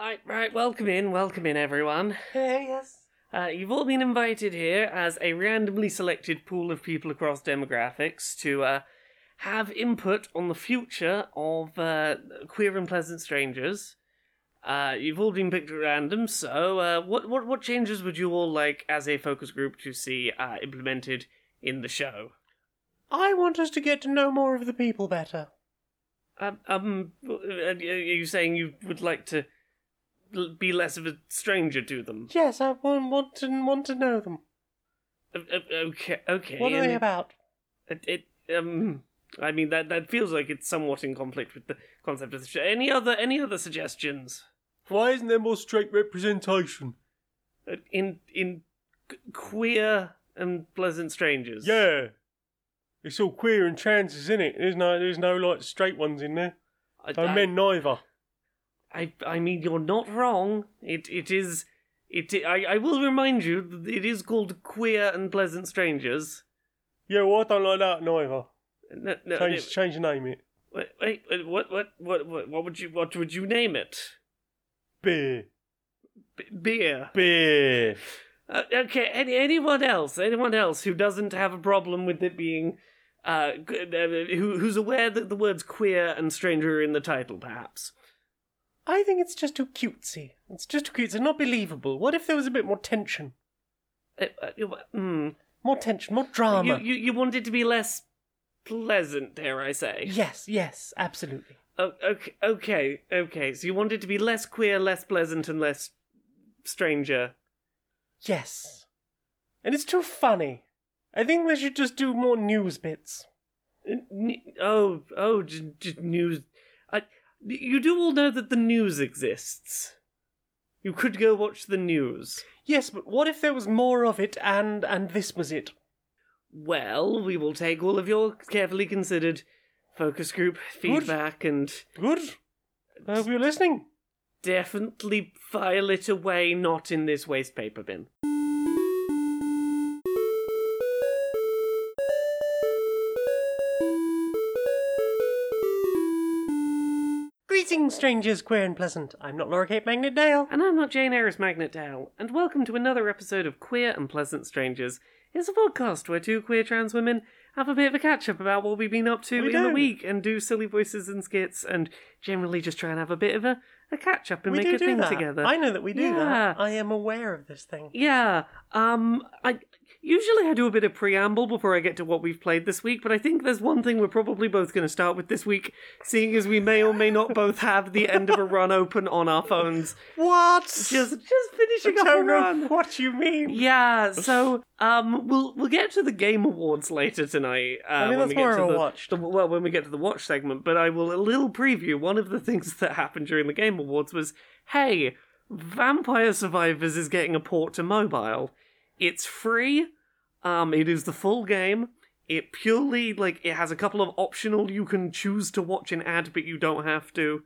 Right, right, welcome in, welcome in, everyone. Hey, yes. Uh, you've all been invited here as a randomly selected pool of people across demographics to uh, have input on the future of uh, queer and pleasant strangers. Uh, you've all been picked at random, so uh, what, what what changes would you all like as a focus group to see uh, implemented in the show? I want us to get to know more of the people better. Um, um, are you saying you would like to be less of a stranger to them? Yes, I want, want to want to know them. Uh, uh, Okay, okay. What are and they about? It, it, um, I mean that that feels like it's somewhat in conflict with the concept of the show. Any other any other suggestions? Why isn't there more straight representation? Uh, In in q- queer and pleasant strangers. Yeah. It's all queer and trans, isn't it? There's no there's no like straight ones in there. I, No I, men neither. I I mean you're not wrong. It it is. It, I, I will remind you, that it is called Queer and Pleasant Strangers. Yeah, well I don't like that neither. No, no, Change no, change the name it. wait, wait, wait, what, what, what, what, what would you, what would you name it? Beer. B- beer. Beer. Uh, okay, any, anyone else? Anyone else who doesn't have a problem with it being, uh, uh, who, who's aware that the words queer and stranger are in the title, perhaps? I think it's just too cutesy. It's just too cutesy. Not believable. What if there was a bit more tension? Uh, uh, hmm. More tension, more drama. You, you, you want it to be less pleasant, dare I say? Yes, yes, absolutely. Oh, okay, okay, okay. So you want it to be less queer, less pleasant, and less stranger. Yes. And it's too funny. I think they should just do more news bits. N- Oh, oh, news. You do all know that the news exists. You could go watch the news. Yes, but what if there was more of it and and this was it? Well, we will take all of your carefully considered focus group feedback and Good. I hope you're listening. definitely file it away, not in this waste paper bin. Greetings, strangers, queer and pleasant. I'm not Laura Kate Magnet Dale. And I'm not Jane Aerith Magnet Dale, and welcome to another episode of Queer and Pleasant Strangers. It's a podcast where two queer trans women have a bit of a catch up about what we've been up to We in the week and do silly voices and skits and generally just try and have a bit of a, a catch up and we make do a do thing that. together. I know that we do Yeah. that. I am aware of this thing. Yeah. Um I usually I do a bit of preamble before I get to what we've played this week, but I think there's one thing we're probably both going to start with this week, seeing as we may or may not both have the end of a run open on our phones. What? Just just finishing I up a run. what you mean. Yeah, so um, we'll we'll get to the game awards later tonight. Uh, I mean, when that's we get more to of a the, watch. the- well, when we get to the watch segment, but I will a little preview. One of the things that happened during the game awards was, hey, Vampire Survivors is getting a port to mobile. It's free. Um, it is the full game. It purely like it has a couple of optional. You can choose to watch an ad, but you don't have to.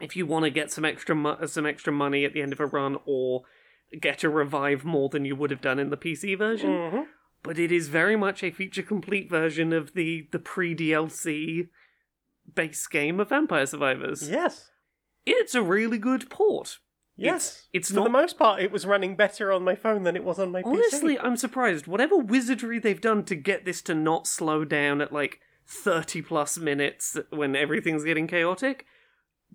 If you want to get some extra mo- some extra money at the end of a run, or get a revive more than you would have done in the PC version. Mhm. But it is very much a feature complete version of the the pre DLC base game of Vampire Survivors. Yes. It's a really good port. Yes. it's For not- the most part, it was running better on my phone than it was on my PC. Honestly, PC. I'm surprised. Whatever wizardry they've done to get this to not slow down at like 30 plus minutes when everything's getting chaotic,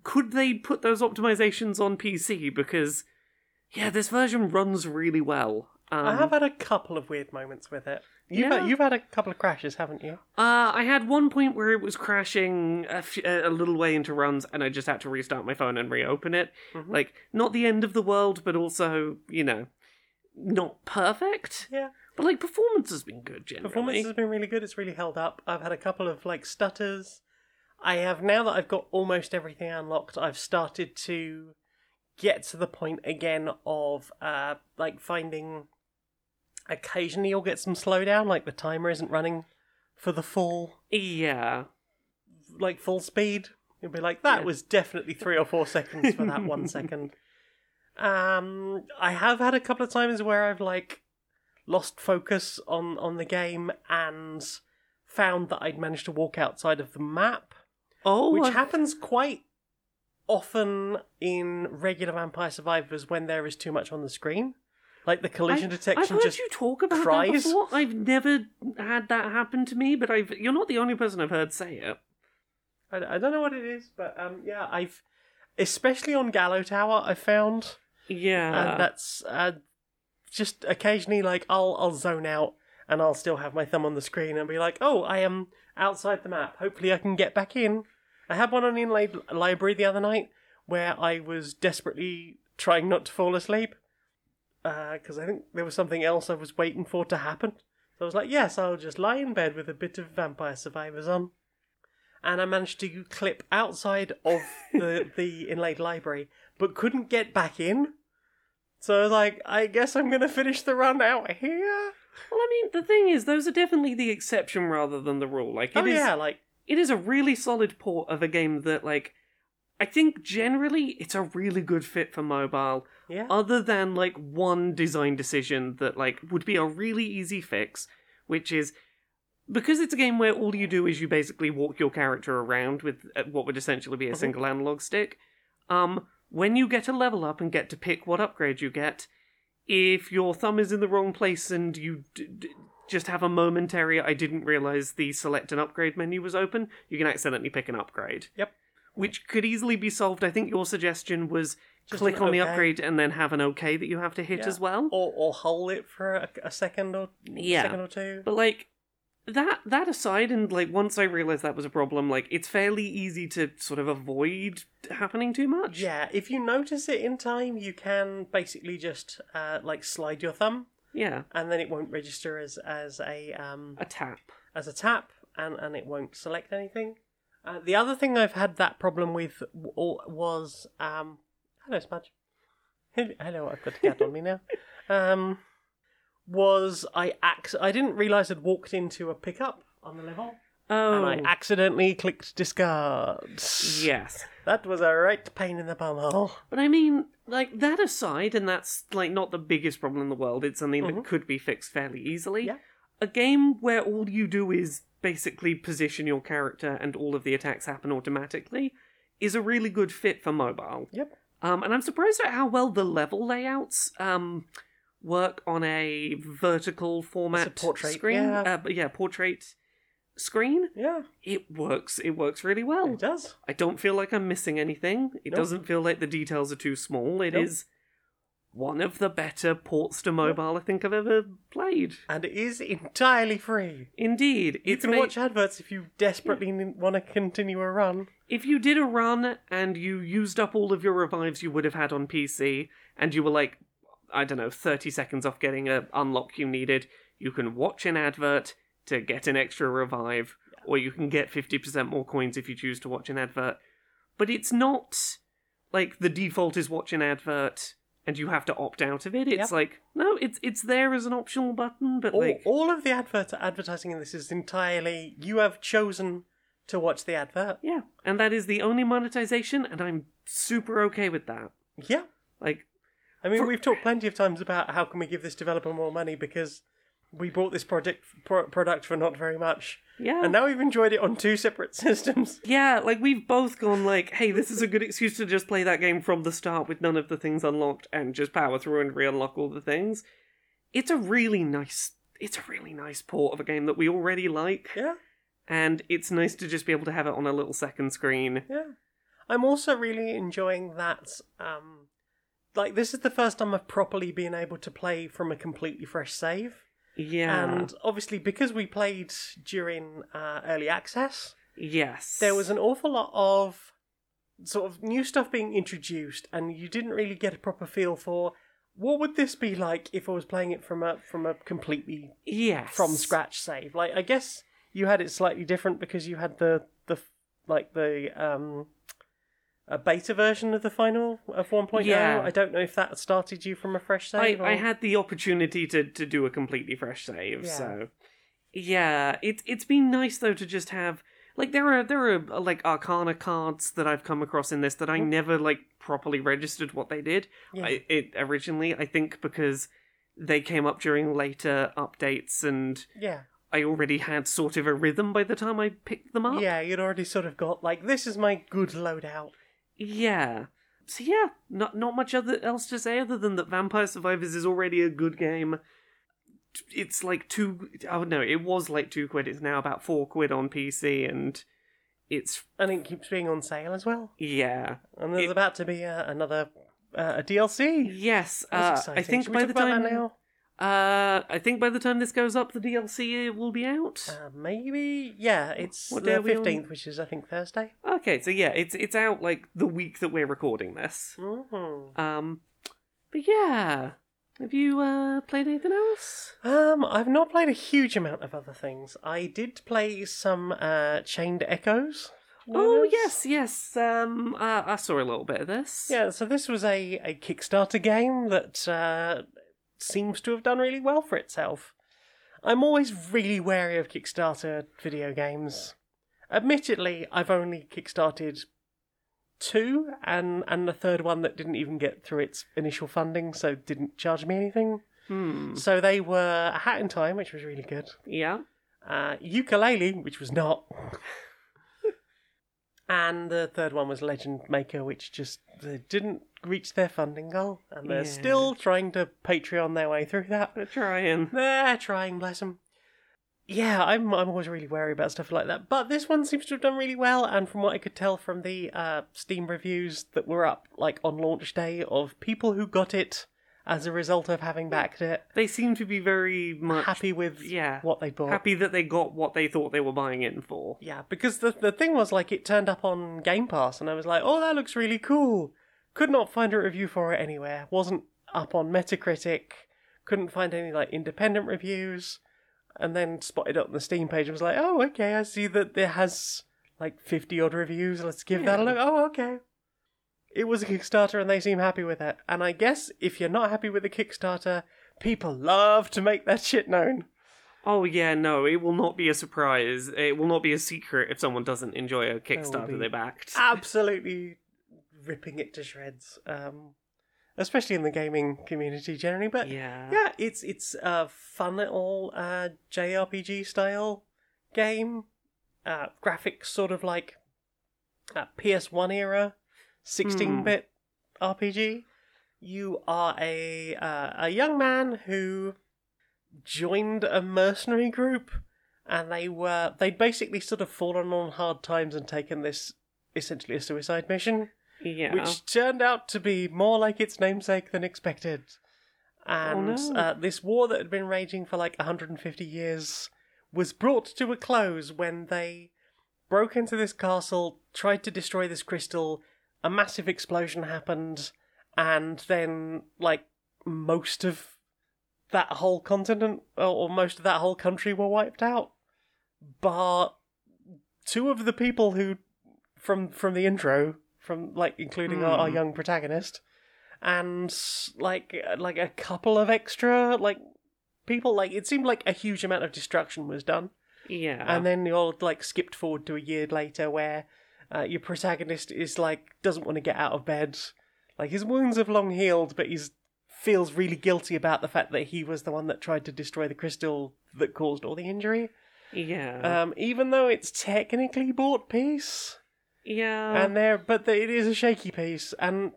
could they put those optimizations on PC? Because, yeah, this version runs really well. Um, I have had a couple of weird moments with it. You've, Yeah. had, you've had a couple of crashes, haven't you? Uh, I had one point where it was crashing a, f- a little way into runs, and I just had to restart my phone and reopen it. Mhm. Like, not the end of the world, but also, you know, not perfect. Yeah. But like, performance has been good generally. Performance has been really good. It's really held up. I've had a couple of like stutters. I have now that I've got almost everything unlocked. I've started to get to the point again of uh like finding. Occasionally, you'll get some slowdown, like the timer isn't running for the full Yeah. like full speed. You'll be like, that Yeah. was definitely three or four seconds for that one second. Um, I have had a couple of times where I've like lost focus on on the game and found that I'd managed to walk outside of the map, Oh, which I've- happens quite often in regular Vampire Survivors when there is too much on the screen. Like the collision I, detection I've heard just you talk about that cries. before. I've never had that happen to me, but I've you're not the only person I've heard say it. I, I don't know what it is, but um, yeah, I've especially on Gallo Tower, I found, Yeah. and that's uh, just occasionally like I'll I'll zone out and I'll still have my thumb on the screen and be like, oh, I am outside the map. Hopefully, I can get back in. I had one on the inlaid library the other night where I was desperately trying not to fall asleep Uh, because I think there was something else I was waiting for to happen. So I was like, yes, I'll just lie in bed with a bit of Vampire Survivors on. And I managed to clip outside of the, the inlaid library, but couldn't get back in. So I was like, I guess I'm going to finish the run out here. Well, I mean, the thing is, those are definitely the exception rather than the rule. Like, it oh, is- yeah, like, it is a really solid port of a game that, like, I think generally it's a really good fit for mobile. yeah. Other than like one design decision that like would be a really easy fix, which is because it's a game where all you do is you basically walk your character around with uh, what would essentially be a single analog stick. Um, when you get a level up and get to pick what upgrade you get, if your thumb is in the wrong place and you d- d- just have a momentary I didn't realize the select an upgrade menu was open, you can accidentally pick an upgrade. Yep. Which could easily be solved. I think your suggestion was Just click on the okay. upgrade and then have an okay that you have to hit Yeah. as well. Or, or hold it for a, a second or Yeah. second or two. But like that that aside and like once I realized that was a problem, like it's fairly easy to sort of avoid happening too much. Yeah, if you notice it in time, you can basically just uh, like slide your thumb, Yeah. and then it won't register as as a um, A tap. as a tap, and and it won't select anything. Uh, the other thing I've had that problem with w- was um, hello Smudge. Hel- Hello, I've got a cat on me now. Um, was I ac- I didn't realize I'd walked into a pickup on the level, Oh and I accidentally clicked discard. yes. That was a right pain in the bumhole. But I mean, like that aside, and that's like not the biggest problem in the world. It's something Mhm. that could be fixed fairly easily. Yeah. A game where all you do is basically position your character and all of the attacks happen automatically is a really good fit for mobile. Yep. Um, and I'm surprised at how well the level layouts um work on a vertical format portrait, screen. yeah. Uh, yeah, portrait screen. Yeah, It works. It works really well. it does. I don't feel like I'm missing anything. It Nope. doesn't feel like the details are too small. It is Nope. One of the better ports to mobile I think I've ever played. And it is entirely free. Indeed, You can ma- watch adverts if you desperately want to continue a run. if you did a run and you used up all of your revives you would have had on PC, and you were like, I don't know, thirty seconds off getting a unlock you needed, you can watch an advert to get an extra revive, or you can get fifty percent more coins if you choose to watch an advert. But it's not like the default is watch an advert and you have to opt out of it. It's Yep. like no, it's it's there as an optional button, but All, like all of the advert advertising in this is entirely you have chosen to watch the advert. yeah, and that is the only monetization, and I'm super okay with that. Yeah. Like I mean, For- we've talked plenty of times about how can we give this developer more money because we bought this project pro- product for not very much, yeah, and now we've enjoyed it on two separate systems. Yeah, like we've both gone like, hey, this is a good excuse to just play that game from the start with none of the things unlocked and just power through and re-unlock all the things. It's a really nice it's a really nice port of a game that we already like. Yeah. And it's nice to just be able to have it on a little second screen. Yeah. I'm also really enjoying that. Um, like, this is the first time I've properly been able to play from a completely fresh save. Yeah. And obviously, because we played during uh, early access, yes. there was an awful lot of sort of new stuff being introduced, and you didn't really get a proper feel for what would this be like if I was playing it from a from a completely yes. from scratch save. Like, I guess you had it slightly different because you had the the like the um a beta version of the final of 1.0. Yeah. I don't know if that started you from a fresh save. I or- had the opportunity to, to do a completely fresh save, Yeah. so yeah, it's it's been nice though to just have like there are there are uh, like Arcana cards that I've come across in this that I never like properly registered what they did. Yeah. I, it originally I think because they came up during later updates and yeah. I already had sort of a rhythm by the time I picked them up. Yeah, you'd already sort of got like this is my good loadout. Yeah. So yeah, not not much other else to say other than that Vampire Survivors is already a good game. It's like two oh no, it was like two quid, it's now about four quid on PC and it's And it keeps being on sale as well. yeah. And there's It- about to be uh, another uh, a DLC. Yes, uh, I think Should by the time now? Uh I think by the time this goes up the DLC will be out. Uh, maybe, yeah. It's What day the are we on? fifteenth, which is I think Thursday. Okay, so yeah, it's it's out like the week that we're recording this. Mhm. Um but yeah. Have you uh played anything else? Um, I've not played a huge amount of other things. I did play some uh, Chained Echoes. Oh yes, yes. Um, uh, I saw a little bit of this. Yeah, so this was a, a Kickstarter game that uh, seems to have done really well for itself. I'm always really wary of Kickstarter video games. Admittedly, I've only kickstarted two, and, and the third one that didn't even get through its initial funding, so didn't charge me anything. Hmm. So they were A Hat in Time, which was really good. Yeah. uh, Yooka-Laylee, which was not. And the third one was Legend Maker, which just they didn't reach their funding goal, and they're Yeah. still trying to Patreon their way through that. They're trying. They're trying, bless them. Yeah, I'm I'm always really wary about stuff like that, but this one seems to have done really well. And from what I could tell from the uh, Steam reviews that were up, like on launch day, of people who got it as a result of having backed it, They seem to be very much happy with yeah, what they bought. happy that they got what they thought they were buying in for. Yeah, because the the thing was like it turned up on Game Pass, and I was like, "Oh, that looks really cool." Could not find a review for it anywhere. Wasn't up on Metacritic. Couldn't find any like independent reviews, and then spotted it on the Steam page. and was like, "Oh, okay, I see that there has like fifty odd reviews. Let's give that a look." Oh, okay. It was a Kickstarter, and they seem happy with it. And I guess if you're not happy with the Kickstarter, people love to make that shit known. Oh yeah, no, it will not be a surprise. It will not be a secret if someone doesn't enjoy a Kickstarter they backed. absolutely ripping it to shreds. Um, especially in the gaming community generally. But yeah. yeah, it's it's a fun little uh, JRPG style game. Uh, graphics sort of like uh, PS1 era, 16 bit RPG. You are a uh, a young man who joined a mercenary group, and they were they'd basically sort of fallen on hard times and taken this essentially a suicide mission Yeah. which turned out to be more like its namesake than expected. And Oh, no. uh, this war that had been raging for like 150 years was brought to a close when they broke into this castle, tried to destroy this crystal, a massive explosion happened, and then, like, most of that whole continent, or most of that whole country were wiped out. But two of the people who from from the intro, from like including our, our Hmm. young protagonist, and like like a couple of extra like people. Like it seemed like a huge amount of destruction was done, yeah. and then you all like skipped forward to a year later where uh, your protagonist is like doesn't want to get out of bed. Like his wounds have long healed, but he's feels really guilty about the fact that he was the one that tried to destroy the crystal that caused all the injury. yeah. Um, even though it's technically bought peace, yeah. and there, but the, it is a shaky peace, and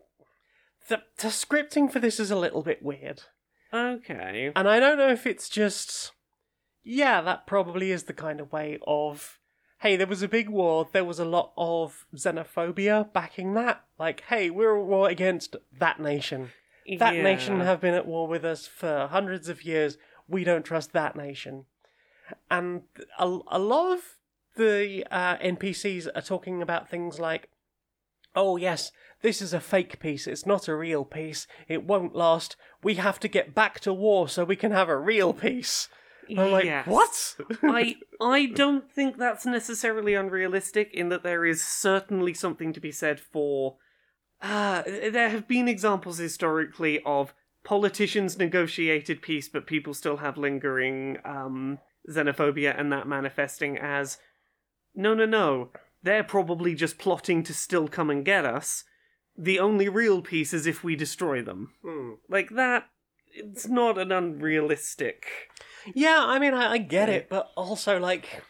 the the scripting for this is a little bit weird. okay. And I don't know if it's just, yeah, that probably is the kind of way of, hey, there was a big war, there was a lot of xenophobia backing that. Like, hey, we're at war against that nation. That yeah. nation have been at war with us for hundreds of years. We don't trust that nation. And a, a lot of the uh, NPCs are talking about things like, oh, yes, this is a fake peace. It's not a real peace. It won't last. We have to get back to war so we can have a real I'm like, Yes. what? I I don't think that's necessarily unrealistic in that there is certainly something to be said for uh there have been examples historically of politicians negotiated peace but people still have lingering um xenophobia and that manifesting as no no no they're probably just plotting to still come and get us the only real peace is if we destroy them Hmm. like that it's not an unrealistic Yeah, I mean, I, I get it, but also, like,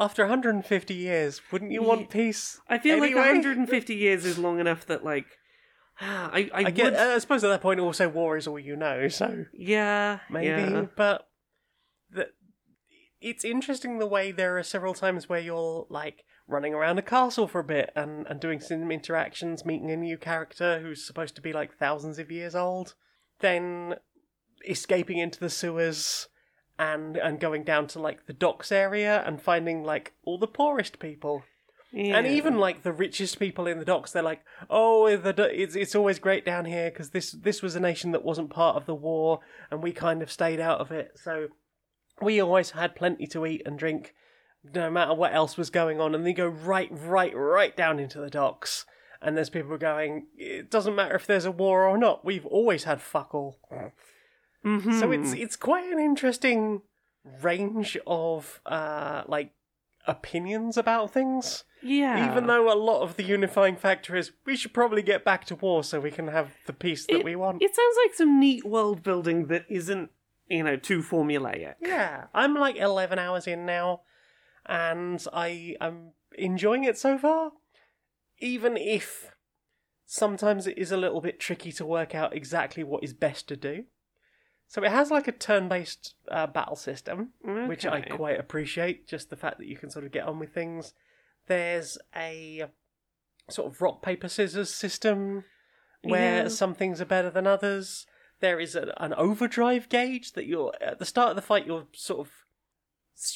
After 150 years, wouldn't you want peace? I feel like 150 years is long enough that like I I, I get. would, uh, I suppose at that point, also war is all you know. So yeah maybe, yeah. but the, it's interesting the way there are several times where you're like running around a castle for a bit and, and doing some interactions, meeting a new character who's supposed to be like thousands of years old, then escaping into the sewers and and going down to like the docks area and finding like all the poorest people and even like the richest people in the docks, they're like, "Oh, the, it's it's always great down here because this this was a nation that wasn't part of the war, and we kind of stayed out of it, so we always had plenty to eat and drink, no matter what else was going on." And they go right, right, right down into the docks, and there's people going, "It doesn't matter if there's a war or not. We've always had fuck all." Mhm. So it's it's quite an interesting range of uh like opinions about things. yeah Even though a lot of the unifying factor is we should probably get back to war so we can have the peace that It- we want. it sounds like some neat world building that isn't you know too formulaic. yeah, I'm like 11 hours in now and I am enjoying it so far. Even if sometimes it is a little bit tricky to work out exactly what is best to do. So it has like a turn-based uh, battle system, which I quite appreciate. Just the fact that you can sort of get on with things. There's a sort of rock paper scissors system where Yeah. some things are better than others. There is a, an overdrive gauge that you're at the start of the fight. You're sort of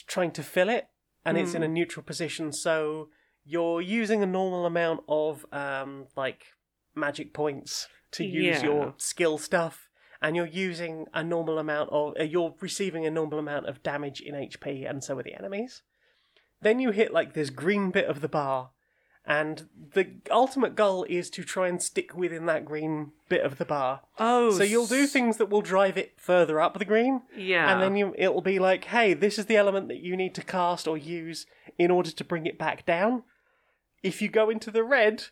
trying to fill it, and it's in a neutral position. So you're using a normal amount of um, like magic points to use Yeah. your skill stuff and you're using a normal amount of uh, you're receiving a normal amount of damage in HP and so are the enemies. Then you hit like this green bit of the bar and the ultimate goal is to try and stick within that green bit of the bar. Oh, So you'll do things that will drive it further up the green Yeah, and then you it'll be like, "Hey, this is the element that you need to cast or use in order to bring it back down." If you go into the red,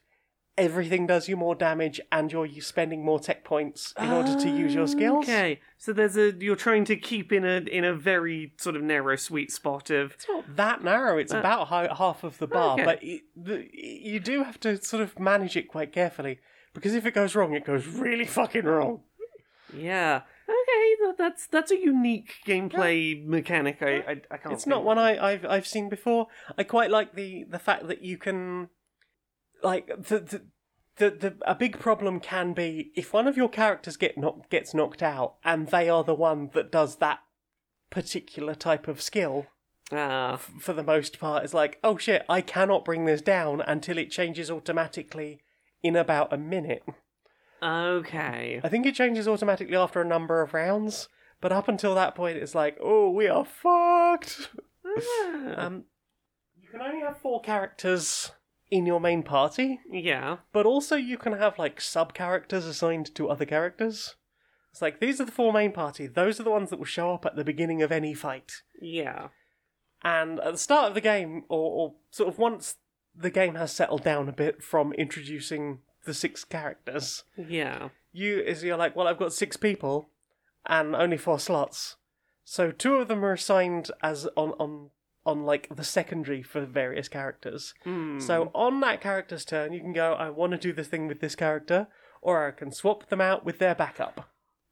everything does you more damage and you're spending more tech points in order to use your skills. Okay, so there's a you're trying to keep in a in a very sort of narrow sweet spot of It's not that narrow. It's about hi- half of the bar, Uh, okay. but it, the, you do have to sort of manage it quite carefully because if it goes wrong, it goes really fucking wrong. yeah. Okay, that, that's that's a unique gameplay mechanic. I I, I can't. It's not think- one I, I've I've seen before. I quite like the the fact that you can, like the the. The, the a big problem can be if one of your characters get knock, gets knocked out and they are the one that does that particular type of skill Ah, f- for the most part it's like oh shit I cannot bring this down until it changes automatically in about a minute okay. I think it changes automatically after a number of rounds but up until that point it's like oh we are fucked Ah, Um, you can only have four characters in your main party, yeah. but also you can have like sub characters assigned to other characters. It's like these are the four main party. Those are the ones that will show up at the beginning of any fight. Yeah. And at the start of the game, or, or sort of once the game has settled down a bit from introducing the six characters, Yeah. you is you're like, well, I've got six people and only four slots. So two of them are assigned as on on on like the secondary for various characters. Hmm. So on that character's turn, you can go, I want to do the thing with this character, or I can swap them out with their backup.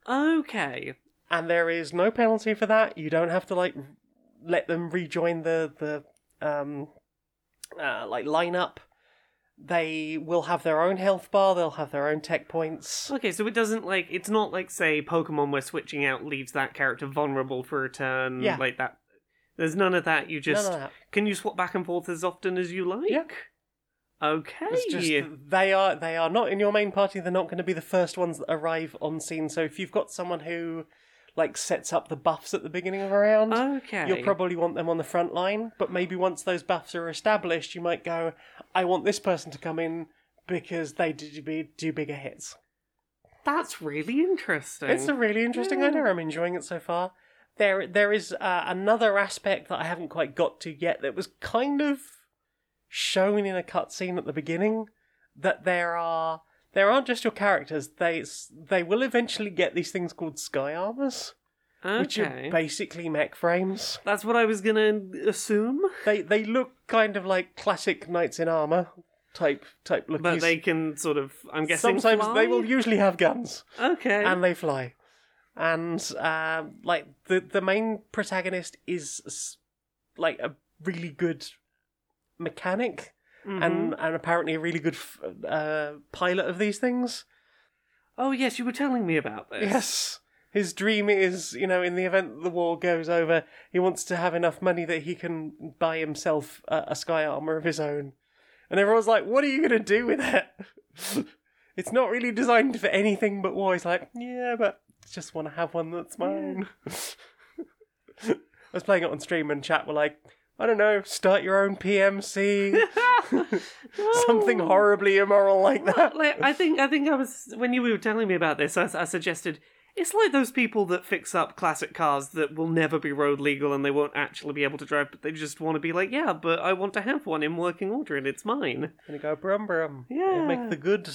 Okay. And there is no penalty for that. You don't have to like let them rejoin the the um uh, like lineup. They will have their own health bar. They'll have their own tech points. Okay, so it doesn't like it's not like say Pokemon where switching out leaves that character vulnerable for a turn. Yeah. Like that. There's none of that. You just None of that. can you swap back and forth as often as you like. Yeah. Okay. It's just they are they are not in your main party. They're not going to be the first ones that arrive on scene. So if you've got someone who like sets up the buffs at the beginning of a round, okay. you'll probably want them on the front line. But maybe once those buffs are established, you might go, I want this person to come in because they do, be, do bigger hits. That's really interesting. It's a really interesting idea. I'm enjoying it so far. There, there is uh, another aspect that I haven't quite got to yet that was kind of shown in a cutscene at the beginning. That there are there aren't just your characters. They they will eventually get these things called sky armors, which are basically mech frames. That's what I was gonna assume. They they look kind of like classic knights in armor type type lookies. But they can sort of, I'm guessing, Sometimes fly? they will usually have guns Okay. and they fly. And um, like the the main protagonist is like a really good mechanic Mhm. and and apparently a really good f- uh, pilot of these things. oh yes, you were telling me about this. Yes. His dream is, you know, in the event the war goes over, he wants to have enough money that he can buy himself a, a sky armor of his own. And everyone's like, what are you going to do with it? it's not really designed for anything but war. He's like, yeah, but just want to have one that's mine. I was playing it on stream and chat were like, I don't know, start your own PMC. Something horribly immoral like that. like I think I think I was when you were telling me about this, I, I suggested it's like those people that fix up classic cars that will never be road legal and they won't actually be able to drive, but they just want to be like, yeah, but I want to have one in working order and it's mine. And you go brum brum. Yeah. It'll make the good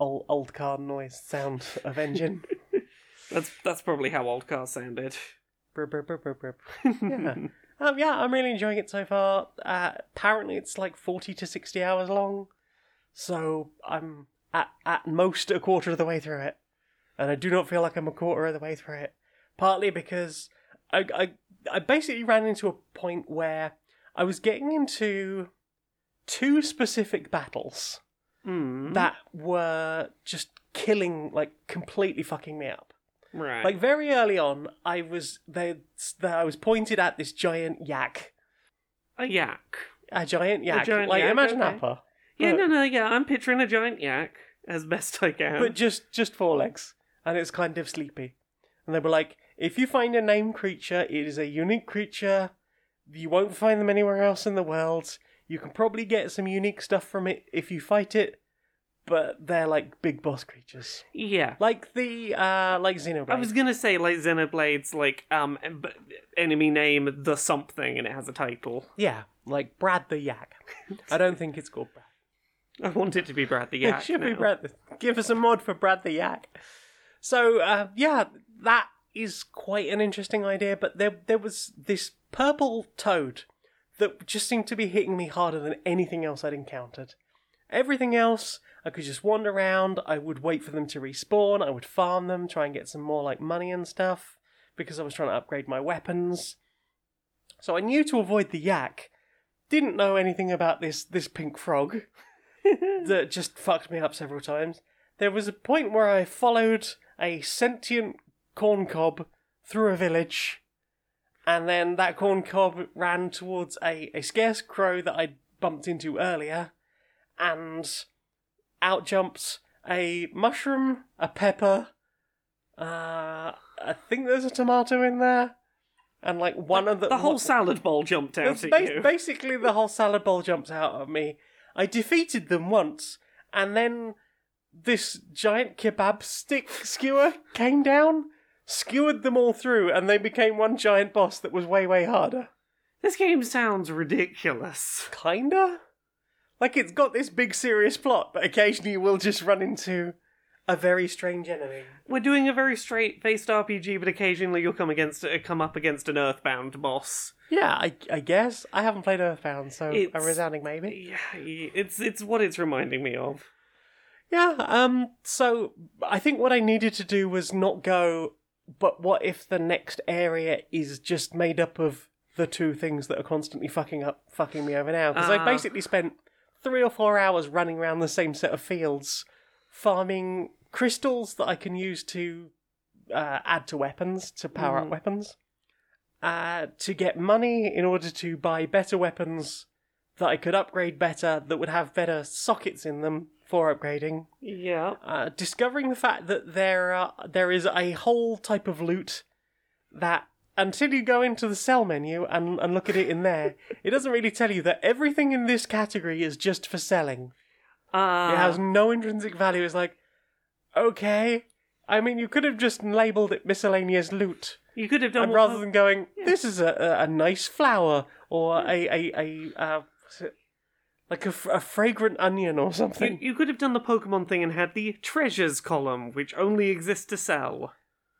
old old car noise sound of engine. That's that's probably how old cars sounded. brr, brr, brr, brr, brr. Yeah. Um, yeah, I'm really enjoying it so far. Uh, apparently, it's like 40 to 60 hours long. So I'm at, at most a quarter of the way through it. And I do not feel like I'm a quarter of the way through it. Partly because I, I, I basically ran into a point where I was getting into two specific battles Hmm. that were just killing, like, completely fucking me up. right. Like very early on, I was they, they I was pointed at this giant yak, a yak. a giant yak. A giant like yak, imagine okay. Appa, Yeah, no, no, yeah. I'm picturing a giant yak as best I can. but just just four legs, and it's kind of sleepy. And they were like, if you find a named creature, it is a unique creature. You won't find them anywhere else in the world. You can probably get some unique stuff from it if you fight it, but they're like big boss creatures, yeah. like the uh like Xenoblade. I was gonna say like Xenoblade's like um enemy name the something and it has a title. Yeah, like Brad the Yak. I don't think it's called Brad. I want it to be Brad the Yak. it should be. Brad. The, give us a mod for Brad the Yak. So uh, yeah, that is quite an interesting idea. But there there was this purple toad that just seemed to be hitting me harder than anything else I'd encountered. Everything else, I could just wander around. I would wait for them to respawn. I would farm them, try and get some more like money and stuff because I was trying to upgrade my weapons. So I knew to avoid the yak. Didn't know anything about this this pink frog that just fucked me up several times. There was a point where I followed a sentient corn cob through a village, and then that corn cob ran towards a, a scarecrow that I'd bumped into earlier, and out jumps a mushroom, a pepper, uh, I think there's a tomato in there, and like one of the The whole salad bowl jumped out at bas- you. Basically, the whole salad bowl jumps out at me. I defeated them once, and then this giant kebab stick skewer came down, skewered them all through, and they became one giant boss that was way, way harder. This game sounds ridiculous. Kinda? Like it's got this big serious plot, but occasionally you will just run into a very strange enemy. We're doing a very straight-faced RPG, but occasionally you'll come against uh, come up against an Earthbound boss. Yeah, I, I guess. I haven't played Earthbound, so a It's- resounding maybe. Yeah, it's it's what it's reminding me of. Yeah, um, so I think what I needed to do was not go, but what if the next area is just made up of the two things that are constantly fucking up, fucking me over now? Because I Ah. basically spent three or four hours running around the same set of fields, farming crystals that I can use to uh, add to weapons, to power up Mhm. weapons, uh, to get money in order to buy better weapons that I could upgrade better, that would have better sockets in them for upgrading Yeah. uh, discovering the fact that there are, there is a whole type of loot that until you go into the sell menu and, and look at it in there, it doesn't really tell you that everything in this category is just for selling. Uh, it has no intrinsic value. It's like, okay. I mean, you could have just labeled it miscellaneous loot, you could have done and rather than going, this is a, a, a nice flower or a a a uh, what's it? Like a, a fragrant onion or something. you could have done the Pokemon thing and had the treasures column, which only exists to sell.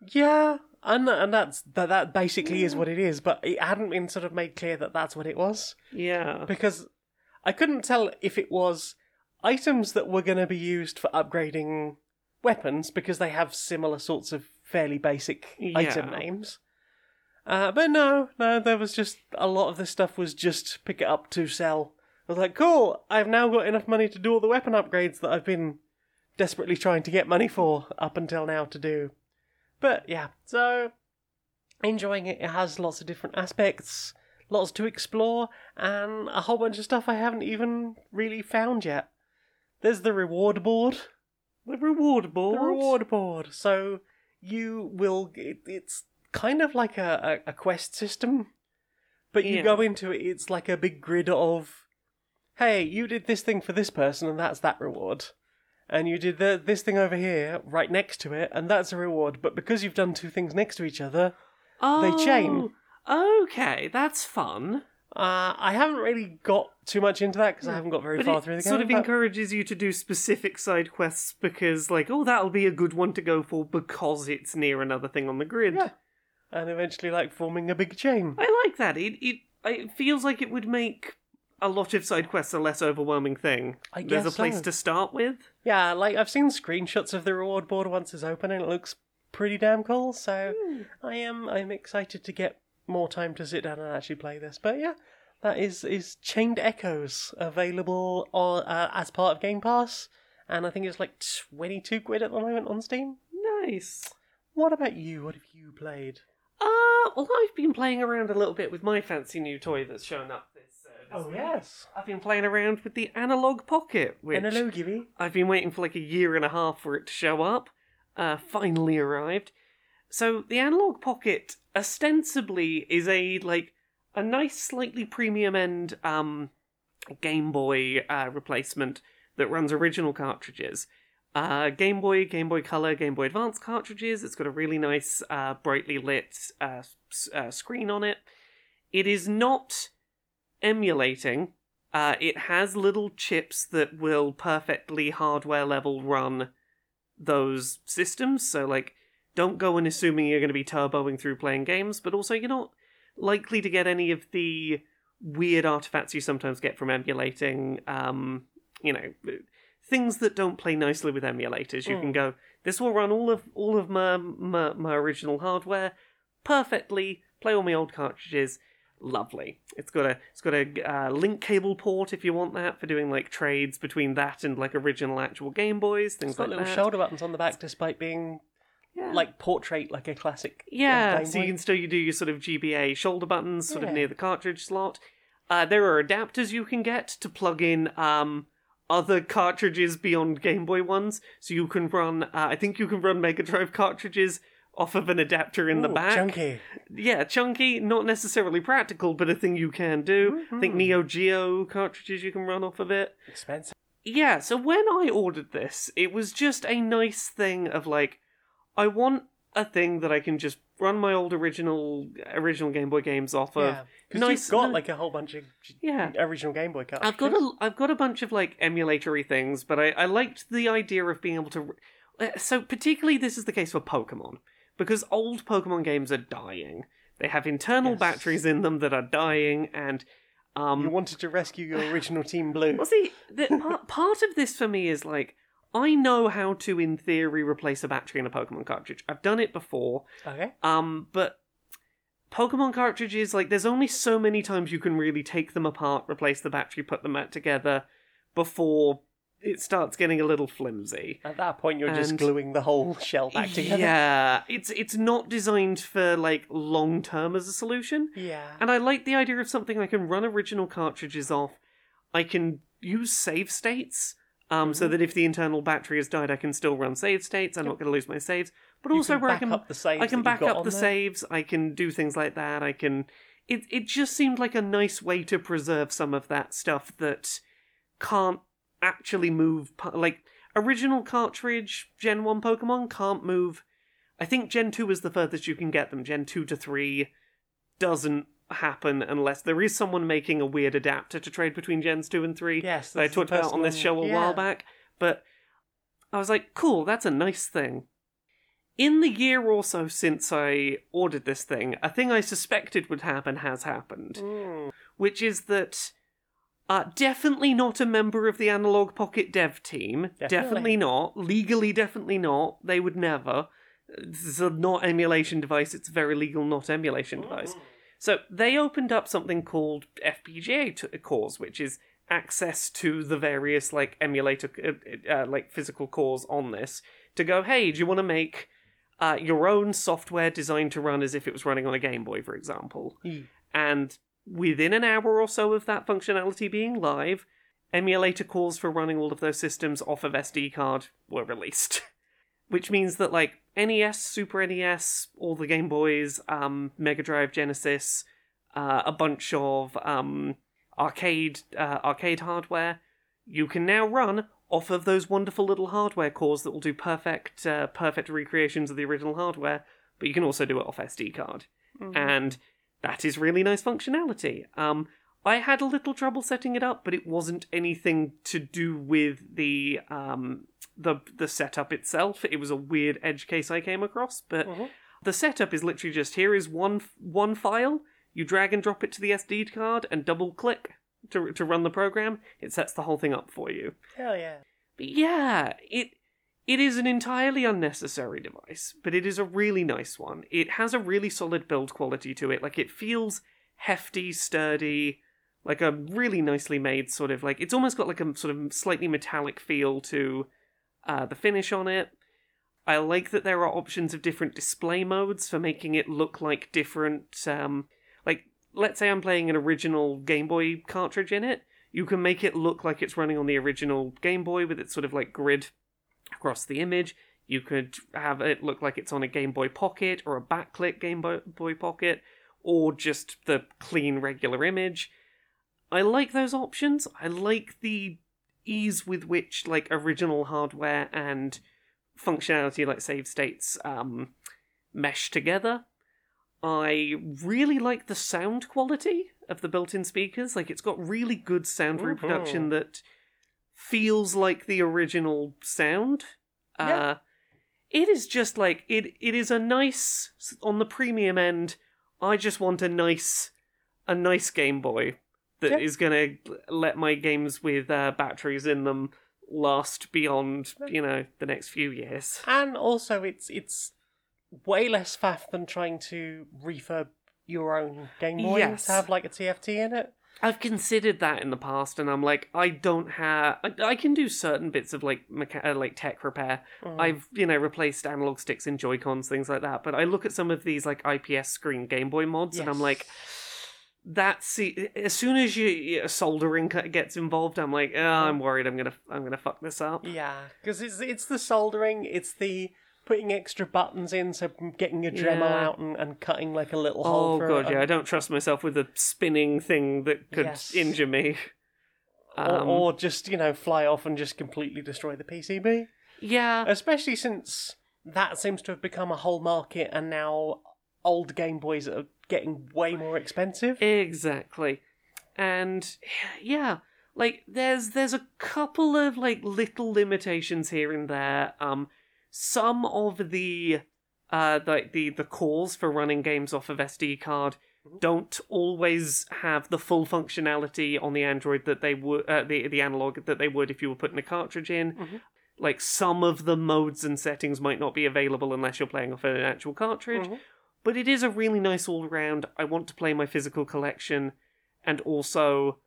Yeah, and and that's that. That basically is what it is. But it hadn't been sort of made clear that that's what it was Yeah. because I couldn't tell if it was items that were going to be used for upgrading weapons because they have similar sorts of fairly basic item names. Uh, but no, no, there was just a lot of this stuff was just pick it up to sell. I was like, cool, I've now got enough money to do all the weapon upgrades that I've been desperately trying to get money for up until now to do. But yeah, so enjoying it. It has lots of different aspects, lots to explore, and a whole bunch of stuff I haven't even really found yet. There's the reward board. The reward board. The reward board. So you will. It, it's kind of like a, a, a quest system, but you Yeah. go into it. It's like a big grid of, hey, you did this thing for this person, and that's that reward. And you did the, this thing over here, right next to it, and that's a reward. But because you've done two things next to each other, Oh, They chain. Okay, that's fun. uh, I haven't really got too much into that because I haven't got very But far through the game. It sort of but- encourages you to do specific side quests because, like, oh, that'll be a good one to go for because it's near another thing on the grid. Yeah. and eventually, like forming a big chain. I like that. It it it feels like it would make a lot of side quests a less overwhelming thing. I There's a place so. to start with. Yeah, like I've seen screenshots of the reward board once it's open, and it looks pretty damn cool. So I am I'm excited to get more time to sit down and actually play this. But yeah, that is is Chained Echoes available on, uh, as part of Game Pass, and I think it's like twenty two quid at the moment on Steam. Nice. What about you? What have you played? Uh, well, I've been playing around a little bit with my fancy new toy that's shown up week. yes, I've been playing around with the Analog Pocket, which Analog Gibby. I've been waiting for like a year and a half for it to show up. Uh, finally arrived. So the Analog Pocket ostensibly is a like a nice, slightly premium end um, Game Boy uh, replacement that runs original cartridges. Uh, Game Boy, Game Boy Color, Game Boy Advance cartridges. It's got a really nice, uh, brightly lit uh, s- uh, screen on it. It is not emulating. Uh, it has little chips that will perfectly hardware level run those systems. So, like, don't go in assuming you're going to be turboing through playing games, but also you're not likely to get any of the weird artifacts you sometimes get from emulating. Um, you know, things that don't play nicely with emulators. You can Mm. go, this will run all of all of my my, my original hardware perfectly. Play all my old cartridges. Lovely. It's got a it's got a uh, link cable port if you want that for doing like trades between that and like original actual Game Boys things It's got like little that. shoulder buttons on the back, despite being yeah. like portrait, like a classic. uh, Yeah, so you can still you do your sort of GBA shoulder buttons sort of near the cartridge slot. Uh, there are adapters you can get to plug in um, other cartridges beyond Game Boy ones. So you can run, uh, I think you can run Mega Drive cartridges off of an adapter in the back. Chunky. Yeah, chunky, not necessarily practical, but a thing you can do. I think Mhm. Neo Geo cartridges you can run off of it. Expensive. Yeah, so when I ordered this, it was just a nice thing of like, I want a thing that I can just run my old original original Game Boy games off of. Yeah, because nice- you've got like a whole bunch of Yeah. original Game Boy cartridges. I've got a I've got a bunch of like emulatory things, but I, I liked the idea of being able to. uh, So particularly, this is the case for Pokemon because old Pokemon games are dying. They have internal Yes. batteries in them that are dying, and um, You wanted to rescue your original Team Blue. Well, see, the, part, part of this for me is like, I know how to, in theory, replace a battery in a Pokemon cartridge. I've done it before, Okay. um, but Pokemon cartridges, like, there's only so many times you can really take them apart, replace the battery, put them back together before it starts getting a little flimsy. At that point, you're just gluing the whole shell back together. Yeah, it's it's not designed for like long term as a solution. Yeah. And I like the idea of something I can run original cartridges off. I can use save states, um, so Mhm. that if the internal battery has died, I can still run save states. I'm Yep. not going to lose my saves. But You also where I can, up the saves I can back up the there. saves. I can do things like that. I can. It it just seemed like a nice way to preserve some of that stuff that can't actually move. Like original cartridge Gen One Pokemon can't move. I think Gen Two is the furthest you can get them. Gen Two to three doesn't happen unless there is someone making a weird adapter to trade between gens 2 and 3 Yes. that I talked about on this show a yeah. while back but I was like cool that's a nice thing in the year or so since I ordered this thing, a thing I suspected would happen has happened, Mm. which is that uh, definitely not a member of the Analog Pocket dev team. Definitely. not. Legally, definitely not. They would never. This is a not emulation device. It's a very legal not emulation device. So they opened up something called FPGA t- cores, which is access to the various like emulator, uh, uh, like physical cores on this to go. Hey, do you want to make uh, your own software designed to run as if it was running on a Game Boy, for example? Mm. And within an hour or so of that functionality being live, emulator cores for running all of those systems off of SD card were released. Which means that like NES, Super NES, all the Game Boys, um, Mega Drive, Genesis, uh, a bunch of um, arcade uh, arcade hardware, you can now run off of those wonderful little hardware cores that will do perfect uh, perfect recreations of the original hardware. But you can also do it off SD card and that is really nice functionality. Um, I had a little trouble setting it up, but it wasn't anything to do with the um, the the setup itself. It was a weird edge case I came across, but Mhm. the setup is literally just here is one one file. You drag and drop it to the SD card and double click to to run the program. It sets the whole thing up for you. Hell yeah. But yeah, it it is an entirely unnecessary device, but it is a really nice one. It has a really solid build quality to it. Like it feels hefty, sturdy, like a really nicely made sort of like it's almost got like a sort of slightly metallic feel to uh, the finish on it. I like that there are options of different display modes for making it look like different um like let's say I'm playing an original Game Boy cartridge in it, you can make it look like it's running on the original Game Boy with its sort of like grid across the image. You could have it look like it's on a Game Boy Pocket or a backlit Game Boy, Pocket or just the clean regular image. I like those options. I like the ease with which like original hardware and functionality like save states um, mesh together. I really like the sound quality of the built-in speakers. Like it's got really good sound Mhm. reproduction that feels like the original sound. Yeah. Uh it is just like it it is a nice on the premium end. I just want a nice a nice Game Boy that is Yeah. going to let my games with uh, batteries in them last beyond, you know, the next few years. And also, it's it's way less faff than trying to refurb your own Game Boy Yes. to have like a TFT in it. I've considered that in the past, and I'm like, I don't have. I, I can do certain bits of like mecha- uh, like tech repair. Mm. I've you know replaced analog sticks in Joy Cons, things like that. But I look at some of these like IPS screen Game Boy mods, and I'm like, that's as soon as you, you soldering gets involved, I'm like, oh, I'm worried. I'm gonna I'm gonna fuck this up. Yeah, because it's it's the soldering, it's the putting extra buttons in, so getting your Dremel Yeah. out and, and cutting like a little hole. Oh for god, yeah. I don't trust myself with a spinning thing that could Yes. injure me. Or, Um, or just you know fly off and just completely destroy the PCB. yeah, Especially since that seems to have become a whole market, and now old Game Boys are getting way more expensive. Exactly. And yeah, like there's there's a couple of like little limitations here and there. Um some of the uh like the the cores for running games off of SD card don't always have the full functionality on the Android that they would uh, the the analog that they would if you were putting a cartridge in. Mhm. Like some of the modes and settings might not be available unless you're playing off an actual cartridge Mhm. but it is a really nice all round. I want to play my physical collection and also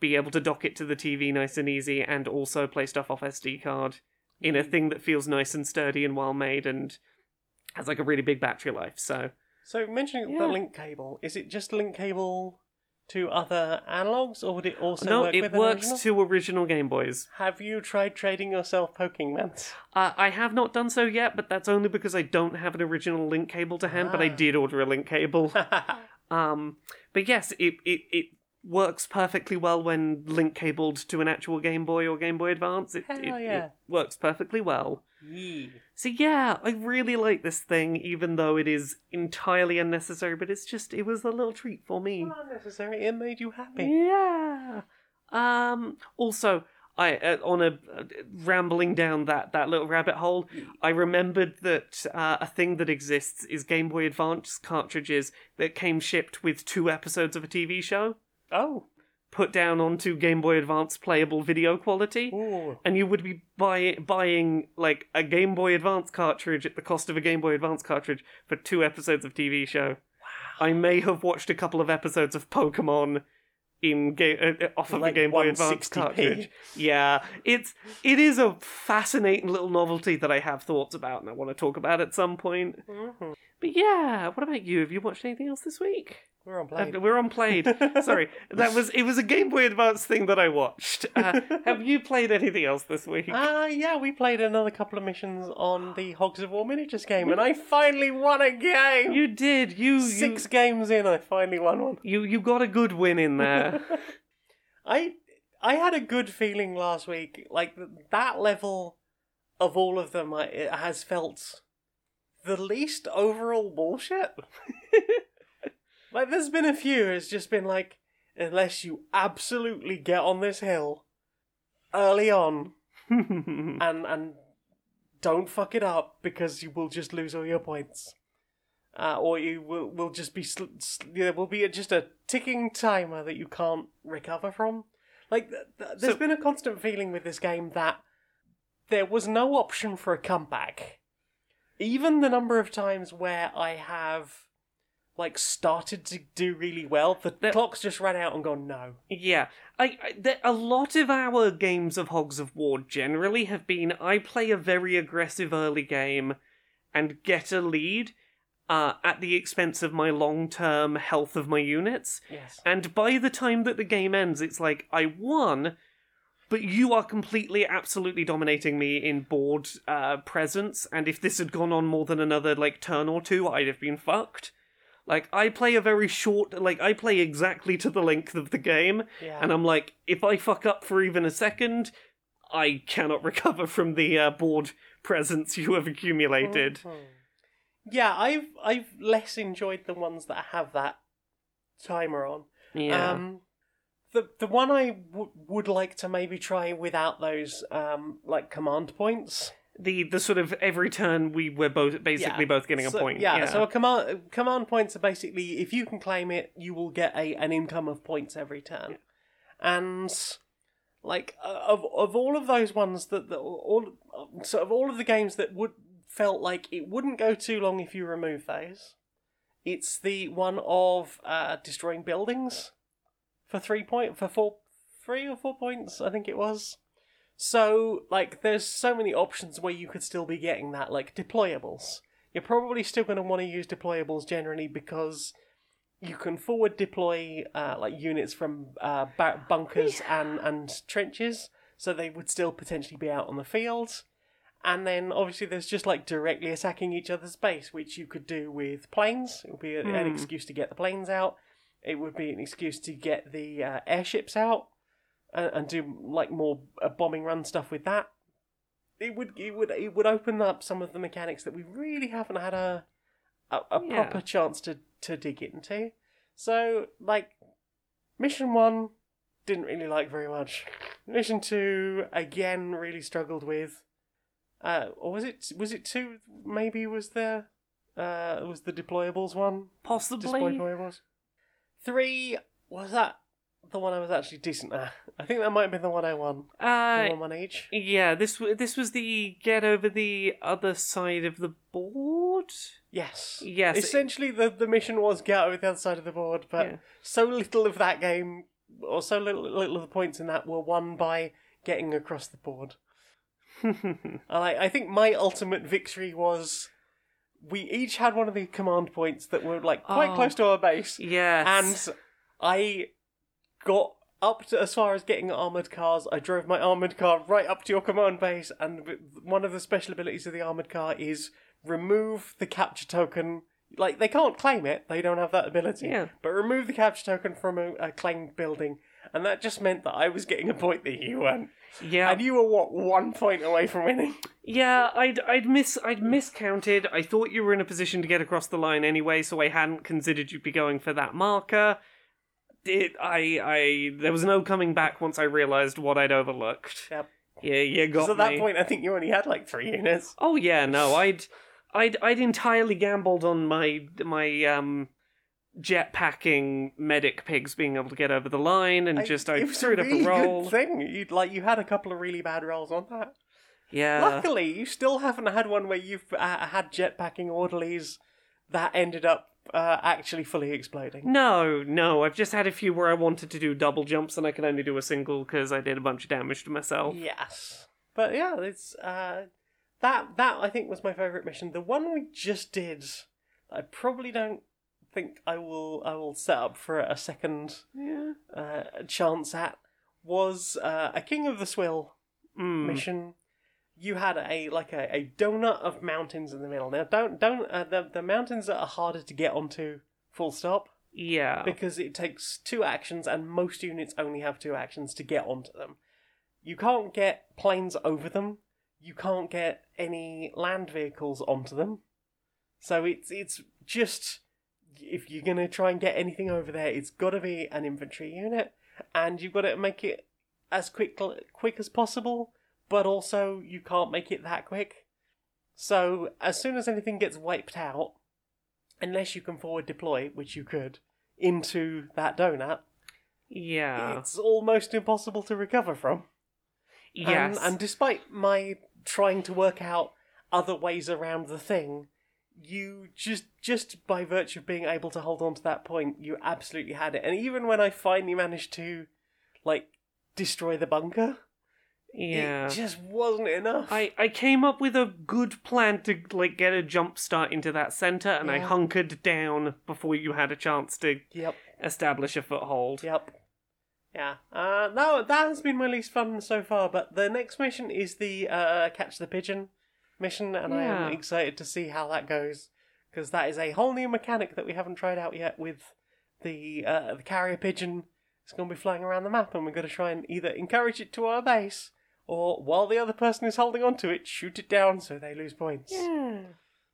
be able to dock it to the TV nice and easy and also play stuff off SD card in a thing that feels nice and sturdy and well made and has like a really big battery life. So So mentioning Yeah. the link cable, is it just link cable to other analogs, or would it also no, work it works original? to original Game Boys. Have you tried trading yourself poking mans? Uh, I have not done so yet, but that's only because I don't have an original link cable to hand. But I Ah. did order a link cable. Um, but yes, it, it it works perfectly well when link cabled to an actual Game Boy or Game Boy Advance. It, Hell it, yeah. it works perfectly well. So yeah, I really like this thing, even though it is entirely unnecessary. But it's just it was a little treat for me. Not unnecessary. It made you happy. Yeah. Um. Also, I uh, on a uh, rambling down that that little rabbit hole, I remembered that uh, a thing that exists is Game Boy Advance cartridges that came shipped with two episodes of a TV show Oh. put down onto Game Boy Advance playable video quality. Ooh. And you would be buy- buying like a Game Boy Advance cartridge at the cost of a Game Boy Advance cartridge for two episodes of TV show. Wow. I may have watched a couple of episodes of Pokemon in game uh, off of Like a Game Boy Advance 160p. cartridge. Yeah, it's it is a fascinating little novelty that I have thoughts about and I want to talk about at some point. Mhm. But yeah, what about you? Have you watched anything else this week? We're on Uh, we're on played. Sorry, that was it was a Game Boy Advance thing that I watched. Uh, have you played anything else this week? Ah, yeah, we played another couple of missions on the Hogs of War miniatures game, and I finally won a game. You did. You Six You, games in, I finally won one. you you got a good win in there. I I had a good feeling last week. Like that level of all of them, I, it has felt the least overall bullshit. like there's been a few. It's just been like, unless you absolutely get on this hill early on and and don't fuck it up because you will just lose all your points. Uh, or you will will just be sl- sl- there will be a, just a ticking timer that you can't recover from. Like th- th- there's So- been a constant feeling with this game that there was no option for a comeback. Even the number of times where I have like started to do really well, the clock's just run out and gone no. Yeah, I, I there, a lot of our games of Hogs of War generally have been I play a very aggressive early game and get a lead uh, at the expense of my long term health of my units. Yes. And by the time that the game ends, it's like I won, but you are completely, absolutely dominating me in board uh, presence. And if this had gone on more than another like turn or two, I'd have been fucked. Like I play a very short, like I play exactly to the length of the game, Yeah. and I'm like, if I fuck up for even a second, I cannot recover from the uh, board presence you have accumulated. Mhm. Yeah, I've I've less enjoyed the ones that have that timer on. Yeah. Um, the the one I w- would like to maybe try without those um like command points. the the sort of every turn we were both basically Yeah. both getting a So- point. Yeah, so a command command points are basically if you can claim it, you will get a an income of points every turn, and like uh, of of all of those ones that, that all so of all of the games that would felt like it wouldn't go too long if you remove those. It's the one of uh, destroying buildings for three point for four three or four points, I think it was. So, like, there's so many options where you could still be getting that, like deployables. You're probably still going to want to use deployables generally because you can forward deploy uh, like units from uh, ba- bunkers and and trenches, so they would still potentially be out on the field. And then obviously there's just like directly attacking each other's base, which you could do with planes. It would be a, an Hmm. excuse to get the planes out. It would be an excuse to get the uh, airships out and, and do like more uh, bombing run stuff with that. It would it would it would open up some of the mechanics that we really haven't had a a, a Yeah. proper chance to to dig into. So like mission one didn't really like very much. Mission two again really struggled with. Uh, or was it was it two? Maybe was there. Uh, was the deployables one? Possibly. Deployables. Three was that the one I was actually decent at. I think that might have been the one I won. Uh, one one each. yeah, this w- this was the get over the other side of the board. Yes. Yes. Essentially, the the mission was get over the other side of the board, but Yeah. so little of that game, or so little, little of the points in that were won by getting across the board. And I, I think my ultimate victory was we each had one of the command points that were like quite Oh. close to our base, yes. and I got up to as far as getting armored cars. I drove my armored car right up to your command base, and one of the special abilities of the armored car is remove the capture token. Like they can't claim it; they don't have that ability. Yeah. But remove the capture token from a, a claimed building, and that just meant that I was getting a point that you weren't, yeah. and you were what one point away from winning. Yeah, I'd I'd miss I'd miscounted. I thought you were in a position to get across the line anyway, so I hadn't considered you'd be going for that marker. it, I, I, there was no coming back once I realized what I'd overlooked. Yep. Yeah, you got Because at that me. point, I think you only had like three units. Oh yeah, no, I'd, I'd, I'd entirely gambled on my my um jetpacking medic pigs being able to get over the line, and just I it was threw it up a roll. Good thing you like you had a couple of really bad rolls on that. Yeah, Luckily, you still haven't had one where you've uh, had jetpacking orderlies that ended up uh, actually fully exploding. no, no, I've just had a few where I wanted to do double jumps and I could only do a single because I did a bunch of damage to myself. Yes, but yeah, it's uh, that that I think was my favorite mission. The one we just did, I probably don't think I will I will set up for a second Yeah. uh, chance at was uh, a King of the Swill Mm. mission. You had a like a, a donut of mountains in the middle. Now, don't don't uh, the the mountains are harder to get onto. Full stop. Yeah. Because it takes two actions, and most units only have two actions to get onto them. You can't get planes over them. You can't get any land vehicles onto them. So it's it's just if you're gonna try and get anything over there, it's got to be an infantry unit, and you've got to make it as quick quick as possible. But also, you can't make it that quick. So as soon as anything gets wiped out, unless you can forward deploy, which you could, into that donut, yeah. it's almost impossible to recover from. yes. And, and despite my trying to work out other ways around the thing, you just just by virtue of being able to hold on to that point, you absolutely had it. And even when I finally managed to like destroy the bunker, yeah. it just wasn't enough. I, I came up with a good plan to like get a jump start into that center, and I hunkered down before you had a chance to Yep. establish a foothold. Yep. Yeah. Uh, no, that has been my least fun so far. But the next mission is the uh, catch the pigeon mission, and I Yeah. am excited to see how that goes because that is a whole new mechanic that we haven't tried out yet with the uh, the carrier pigeon. It's going to be flying around the map, and we're going to try and either encourage it to our base, or while the other person is holding on to it, shoot it down so they lose points. Yeah.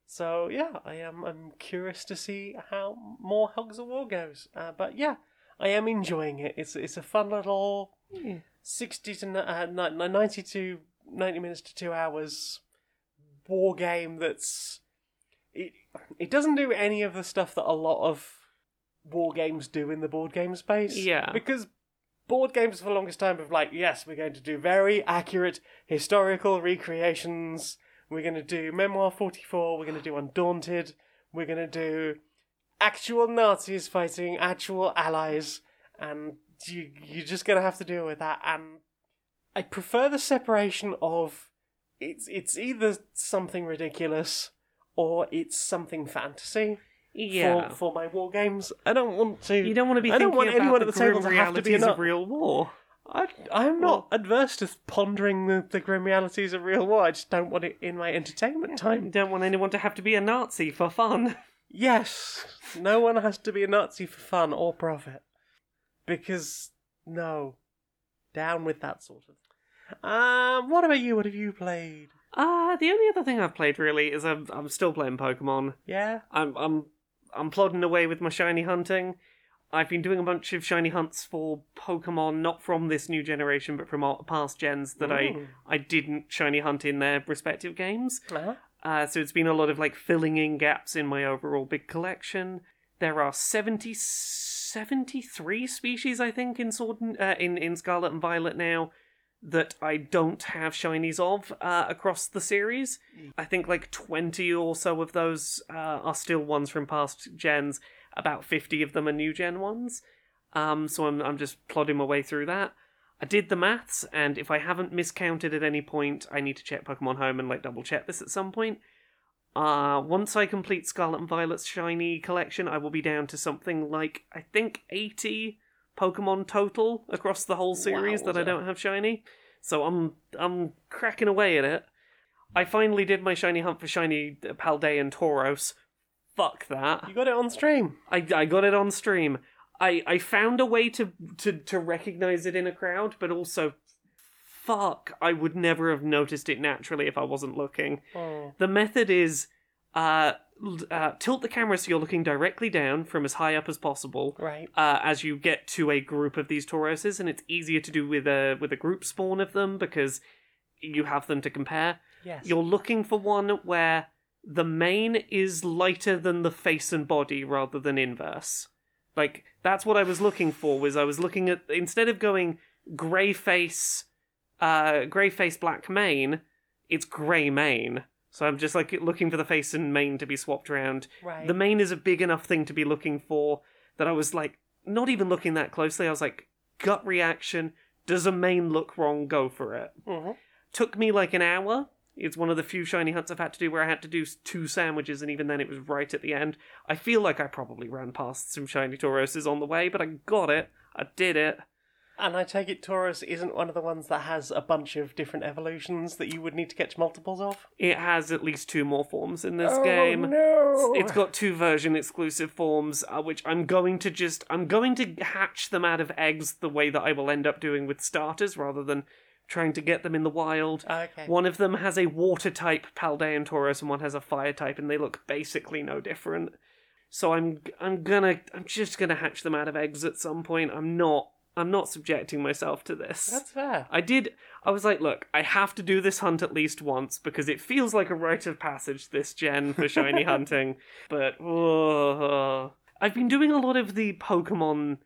So yeah, I am. I'm curious to see how more Hogs of War goes. Uh, but yeah, I am enjoying it. It's it's a fun little sixty to ni- uh, ni- ni- ninety to ninety minutes to two hours war game. That's it. It doesn't do any of the stuff that a lot of war games do in the board game space. Yeah. because. Board games for the longest time have like, yes, we're going to do very accurate historical recreations. We're going to do Memoir 44. We're going to do Undaunted. We're going to do actual Nazis fighting actual allies. And you, you're just going to have to deal with that. And I prefer the separation of it's, it's either something ridiculous or it's something fantasy Yeah. for, for my war games. I don't want to. you don't want to be I don't want anyone at the table to have to be of real war. I, I'm not adverse to pondering the, the grim realities of real war. I just don't want it in my entertainment time. don't want anyone to have to be a Nazi for fun. Yes, no one has to be a Nazi for fun or profit. Because, no. Down with that sort of. Um, what about you? What have you played? Uh, the only other thing I've played really is I'm, I'm still playing Pokemon. Yeah? I'm I'm I'm plodding away with my shiny hunting. I've been doing a bunch of shiny hunts for Pokemon, not from this new generation, but from past gens that Ooh. I I didn't shiny hunt in their respective games. Uh-huh. Uh, so it's been a lot of like filling in gaps in my overall big collection. There are 70, 73 species, I think, in Sword and, uh, in in Scarlet and Violet now that I don't have shinies of uh, across the series. I think like twenty or so of those uh, are still ones from past gens. About fifty of them are new gen ones. Um, so I'm I'm just plodding my way through that. I did the maths, and if I haven't miscounted at any point, I need to check Pokemon Home and like double check this at some point. Uh, once I complete Scarlet and Violet's shiny collection, I will be down to something like I think eighty Pokemon total across the whole series that I don't have shiny. So I'm I'm cracking away at it. I finally did my shiny hunt for shiny uh, Paldean Tauros. Fuck that. You got it on stream. I, I got it on stream. I, I found a way to, to, to recognize it in a crowd, but also, fuck, I would never have noticed it naturally if I wasn't looking. Oh. The method is uh, uh, tilt the camera so you're looking directly down from as high up as possible. Right. Uh, as you get to a group of these Tauroses, and it's easier to do with a with a group spawn of them because you have them to compare. Yes. You're looking for one where the mane is lighter than the face and body rather than inverse. Like that's what I was looking for. Was I was looking at instead of going grey face, uh, grey face black mane, it's grey mane. So I'm just like looking for the face and mane to be swapped around. Right. The mane is a big enough thing to be looking for that I was like not even looking that closely. I was like gut reaction. Does a mane look wrong? Go for it hmm took me like an hour. It's one of the few shiny hunts I've had to do where I had to do two sandwiches, and even then it was right at the end. I feel like I probably ran past some shiny Tauroses on the way, but I got it. I did it. And I take it Tauros isn't one of the ones that has a bunch of different evolutions that you would need to catch multiples of. It has at least two more forms in this Oh, game. no! It's got two version exclusive forms, uh, which I'm going to just I'm going to hatch them out of eggs the way that I will end up doing with starters, rather than trying to get them in the wild. Okay. One of them has a water type Paldean Tauros, and one has a fire type, and they look basically no different. So I'm I'm gonna I'm just gonna hatch them out of eggs at some point. I'm not I'm not subjecting myself to this. That's fair. I did. I was like, look, I have to do this hunt at least once because it feels like a rite of passage this gen for shiny hunting. But uh, I've been doing a lot of the Pokemon.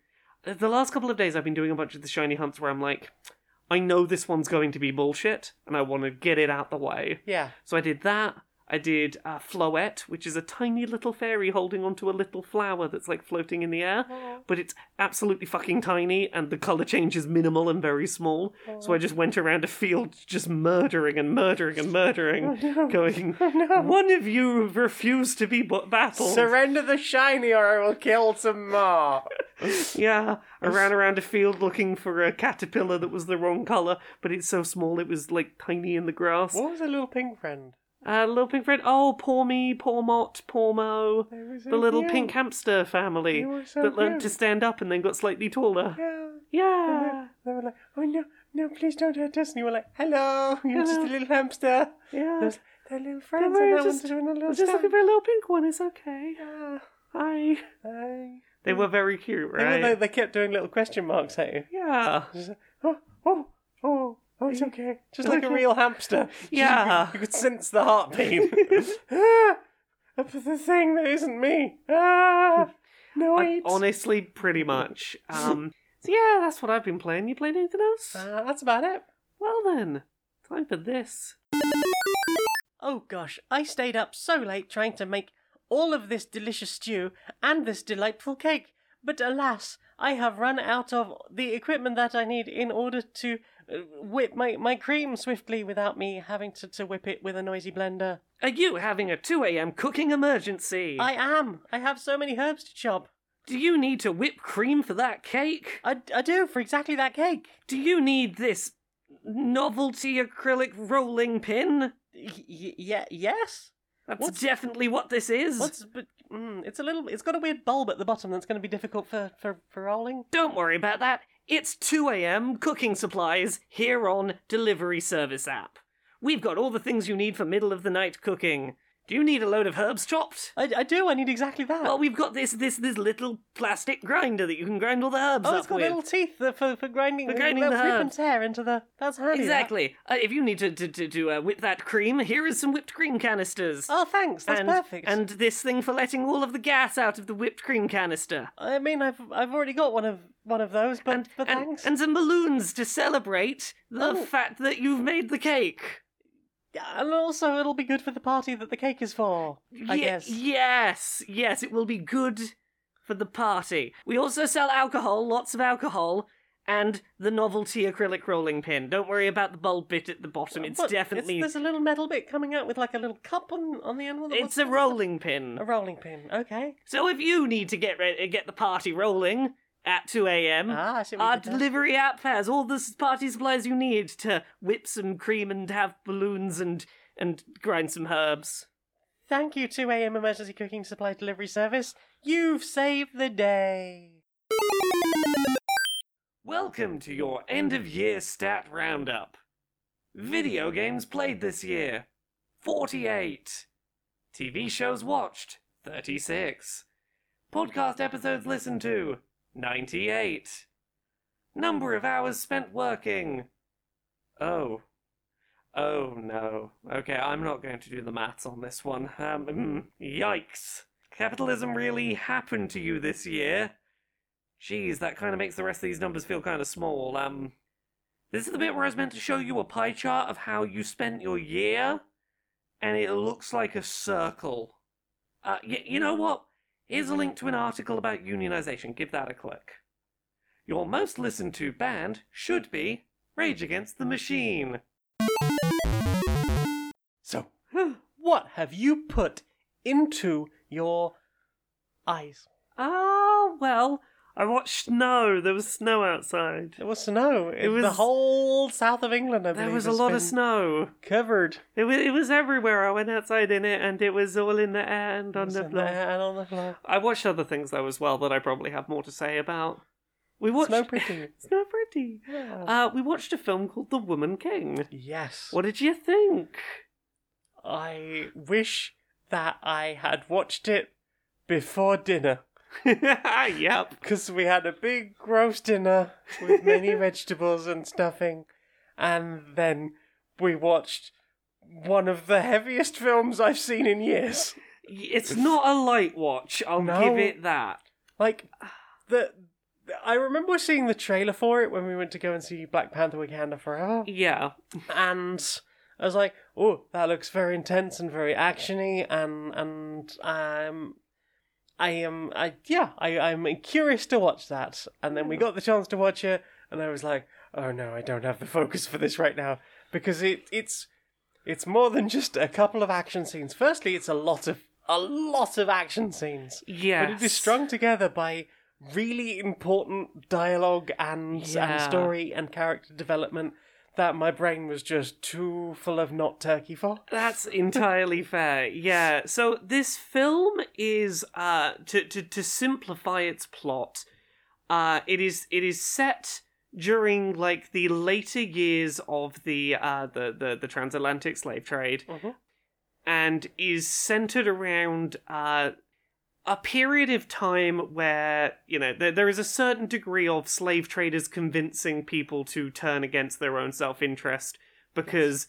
The last couple of days, I've been doing a bunch of the shiny hunts where I'm like, I know this one's going to be bullshit, and I want to get it out the way. Yeah. So I did that. I did uh, Floette, which is a tiny little fairy holding onto a little flower that's like floating in the air, but it's absolutely fucking tiny, and the color change is minimal and very small. So I just went around a field just murdering and murdering and murdering, going, "One of you refused to be but battled." Surrender the shiny or I will kill some more. yeah, I ran around a field looking for a caterpillar that was the wrong color, but it's so small it was like tiny in the grass. what was a little pink friend? Uh, little pink friend. Oh, Pawmi, poor Mott, Pawmo. They were so The little cute. pink hamster family so that learned to stand up and then got slightly taller. Yeah. Yeah. They were like, oh no, no, please don't hurt us. And you were like, hello, you're just a little hamster. Yeah. They're little friends worry, and I just- want to do a little I'm just looking for a little pink one. It's okay. Yeah. Hi. Hi. They were very cute, They, were- right? they, they kept doing little question marks at you. Yeah. Just oh, oh, oh, oh, it's okay. Just like a real hamster. Yeah. You could, sense the heartbeat. ah, the thing that isn't me. Ah, no, I- honestly, pretty much. Um. So yeah, that's what I've been playing. You playing anything else? Uh, that's about it. well then, time for this. Oh gosh, I stayed up so late trying to make all of this delicious stew and this delightful cake. But alas, I have run out of the equipment that I need in order to whip my, my cream swiftly without me having to, to whip it with a noisy blender. Are you having a 2 a.m. cooking emergency? I am. I have so many herbs to chop. Do you need to whip cream for that cake? I, I do for exactly that cake. Do you need this novelty acrylic rolling pin? Y- y- yeah, yes. That's What's- definitely what this is. What's but mm, it's a little. It's got a weird bulb at the bottom that's going to be difficult for for for rolling. Don't worry about that. It's 2 a.m. cooking supplies here on Delivery Service app. We've got all the things you need for middle of the night cooking. Do you need a load of herbs chopped? I, I do. I need exactly that. Well, we've got this this this little plastic grinder that you can grind all the herbs Oh, up it's got with. little teeth that- for for grinding, For grinding little the rip and herbs. tear into the. That's handy. that. Exactly. Uh, if you need to to to, to uh, whip that cream, here is some whipped cream canisters. Oh, thanks. That's and, perfect. And this thing for letting all of the gas out of the whipped cream canister. I mean, I've I've already got one of one of those, but and, but and, thanks. and some balloons to celebrate the Oh. fact that you've made the cake. And also it'll be good for the party that the cake is for. I Ye- guess. Yes, yes, it will be good for the party. We also sell alcohol, lots of alcohol, and the novelty acrylic rolling pin. Don't worry about the bulb bit at the bottom. It's But definitely there's a little metal bit coming out with like a little cup on on the end. What- it's what's- a rolling pin. a rolling pin. Okay. So if you need to get ready, get the party rolling at 2 a.m., Ah, I see what our you did there. delivery app has all the party supplies you need to whip some cream and have balloons and and grind some herbs. Thank you, 2 a.m. emergency cooking supply delivery service. You've saved the day. Welcome to your end of year stat roundup. Video games played this year 48. TV shows watched 36. Podcast episodes listened to 98. Number of hours spent working. Oh. Oh no. Okay, I'm not going to do the maths on this one. Um, mm, yikes. Capitalism really happened to you this year. Geez, that kind of makes the rest of these numbers feel kind of small. Um, this is the bit where I was meant to show you a pie chart of how you spent your year, and it looks like a circle. Uh, y- you know what? Here's a link to an article about unionization. Give that a click. Your most listened to band should be Rage Against the Machine. So, what have you put into your eyes? Ah, well, I watched snow. There was snow outside. It was snow. It was- the whole south of England. I There was a lot of snow. covered. It was, it was everywhere. I went outside in it, and it was all in the air and on the floor. and on the floor. I watched other things though as well that I probably have more to say about. We watched Snow pretty. Snow Pretty. Yeah. Uh, we watched a film called The Woman King. yes. What did you think? I wish that I had watched it before dinner. yep. Because we had a big roast dinner with many vegetables and stuffing. And then we watched one of the heaviest films I've seen in years. It's not a light watch. I'll No. give it that. Like, the. I remember seeing the trailer for it when we went to go and see Black Panther Wakanda Forever. Yeah. and I was like, "Oh, that looks very intense and very actiony," and and um, I am, I yeah, I I'm curious to watch that. And then we got the chance to watch it, and I was like, "Oh no, I don't have the focus for this right now because it it's it's more than just a couple of action scenes. Firstly, it's a lot of a lot of action scenes, Yes. but it is strung together by." Really important dialogue and Yeah. and story and character development that my brain was just too full of not turkey for. That's entirely fair. Yeah. So this film is uh to to to simplify its plot, uh it is it is set during like the later years of the uh the the, the transatlantic slave trade Mhm. and is centered around uh a period of time where you know there, there is a certain degree of slave traders convincing people to turn against their own self-interest because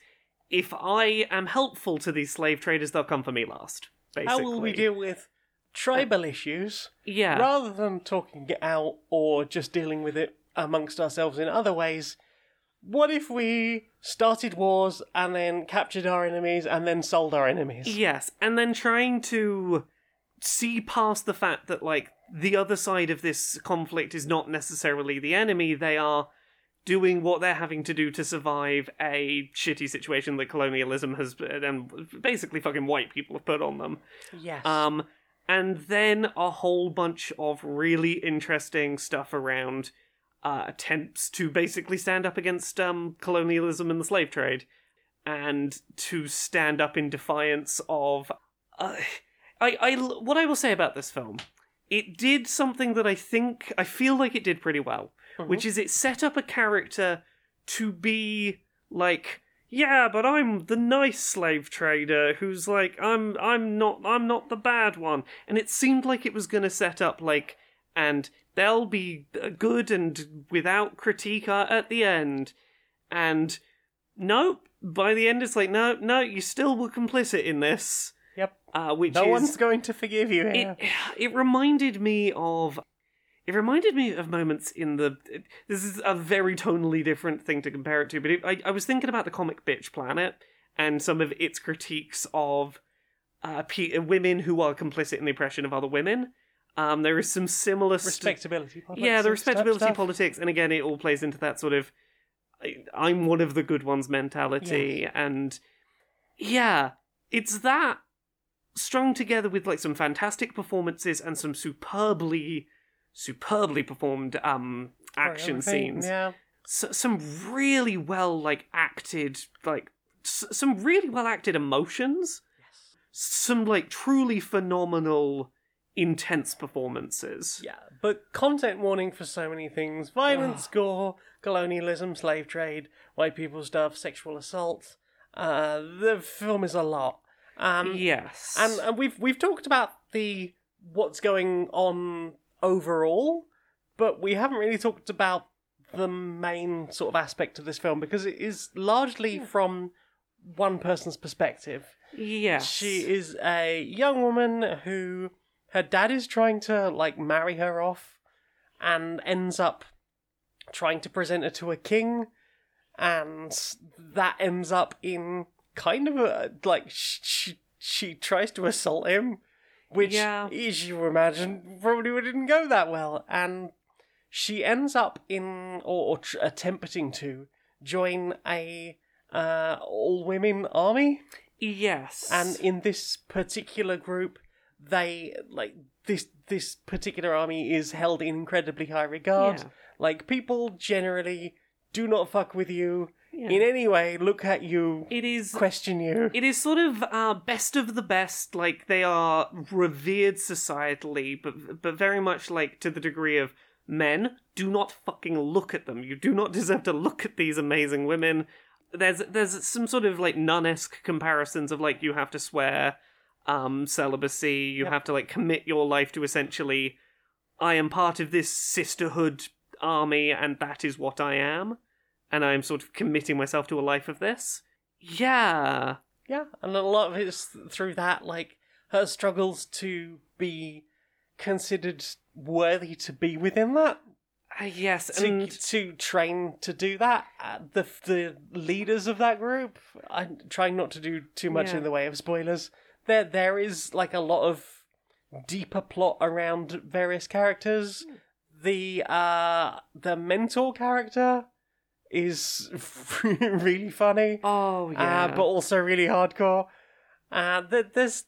if I am helpful to these slave traders, they'll come for me last. Basically. How will we deal with tribal issues Yeah. rather than talking it out or just dealing with it amongst ourselves in other ways? What if we started wars and then captured our enemies and then sold our enemies? Yes, and then trying to see past the fact that like the other side of this conflict is not necessarily the enemy, they are doing what they're having to do to survive a shitty situation that colonialism has and basically fucking white people have put on them. Yes. Um, and then a whole bunch of really interesting stuff around uh, attempts to basically stand up against um, colonialism and the slave trade, and to stand up in defiance of. Uh, I, I, what I will say about this film, it did something that I think I feel like it did pretty well, uh-huh. which is it set up a character to be like yeah, but I'm the nice slave trader who's like I'm I'm not I'm not the bad one. And it seemed like it was going to set up like and they'll be uh, good and without critique at the end. And nope, by the end it's like no, no, you still were complicit in this. Yep. Uh, which No is one's going to forgive you it it reminded me of it reminded me of moments in the this is a very tonally different thing to compare it to but it, I, I was thinking about the comic bitch planet and some of its critiques of uh, pe- women who are complicit in the oppression of other women um, there is some similar st- Respectability politics. yeah, the respectability politics, and again, it all plays into that sort of I'm one of the good ones mentality, and yeah, it's that strung together with like some fantastic performances and some superbly, superbly performed um action scenes. Yeah. S- some really well like acted like s- some really well acted emotions. Yes. Some like truly phenomenal, intense performances. Yeah, but content warning for so many things violence, gore, colonialism, slave trade, white people stuff, sexual assault. Uh, the film is a lot. Um, yes. and, and we've we've talked about the what's going on overall, but we haven't really talked about the main sort of aspect of this film because it is largely from one person's perspective. yes. She is a young woman who her dad is trying to like marry her off and ends up trying to present her to a king and that ends up in kind of a like she she tries to assault him which Yeah. as you imagine probably didn't go that well and she ends up in or, or tr- attempting to join a uh, all women army Yes. and in this particular group they like this this particular army is held in incredibly high regard Yeah. like people generally do not fuck with you Yeah. in any way look at you it is question you It is sort of uh, best of the best. Like they are revered societally, but but very much like to the degree of men do not fucking look at them. You do not deserve to look at these amazing women. There's there's some sort of like nun-esque comparisons of like you have to swear um celibacy. You Yep. have to like commit your life to essentially. I am part of this sisterhood army, and that is what I am. And I'm sort of committing myself to a life of this. Yeah. yeah and a lot of it's through that like her struggles to be considered worthy to be within that Uh, yes, to, and to train to do that. Uh, the the leaders of that group, I'm trying not to do too much Yeah. in the way of spoilers. There there is like a lot of deeper plot around various characters. The uh the mentor character is really funny, oh yeah, uh, but also really hardcore. Uh, th- there's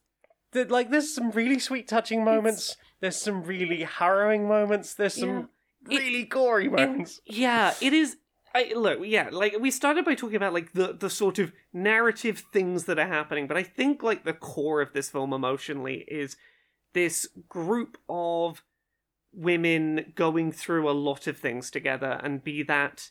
th- like there's some really sweet touching moments. There's some really harrowing moments. There's some Yeah. It- really gory moments. yeah, it is. I, look, yeah, like we started by talking about like the the sort of narrative things that are happening, but I think like the core of this film emotionally is this group of women going through a lot of things together, and be that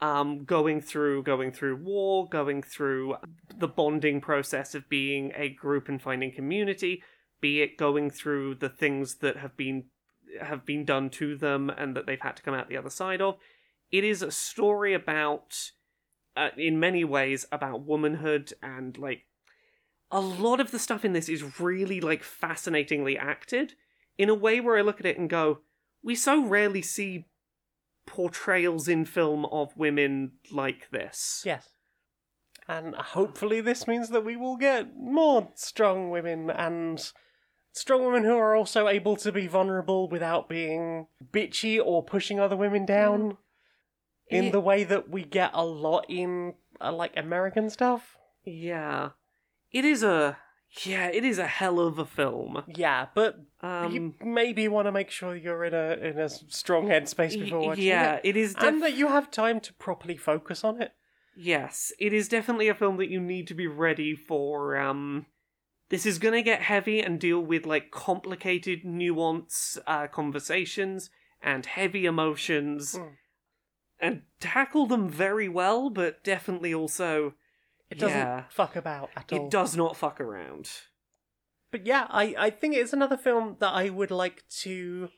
um going through going through war, going through the bonding process of being a group and finding community, be it going through the things that have been have been done to them and that they've had to come out the other side of. It is a story about, uh, in many ways, about womanhood and like a lot of the stuff in this is really like fascinatingly acted in a way where I look at it and go, we so rarely see portrayals in film of women like this. Yes. And hopefully, this means that we will get more strong women and strong women who are also able to be vulnerable without being bitchy or pushing other women down in Yeah. the way that we get a lot in uh, like American stuff. Yeah. It is a yeah, it is a hell of a film. Yeah, but Um you maybe want to make sure you're in a in a strong headspace before watching yeah, it, it is def- and that you have time to properly focus on it. Yes, it is definitely a film that you need to be ready for. Um, this is going to get heavy and deal with like complicated, nuance uh, conversations and heavy emotions, Mm. and tackle them very well. But definitely also, It doesn't yeah, fuck about at all. it does not fuck around. But yeah, I, I think it's another film that I would like to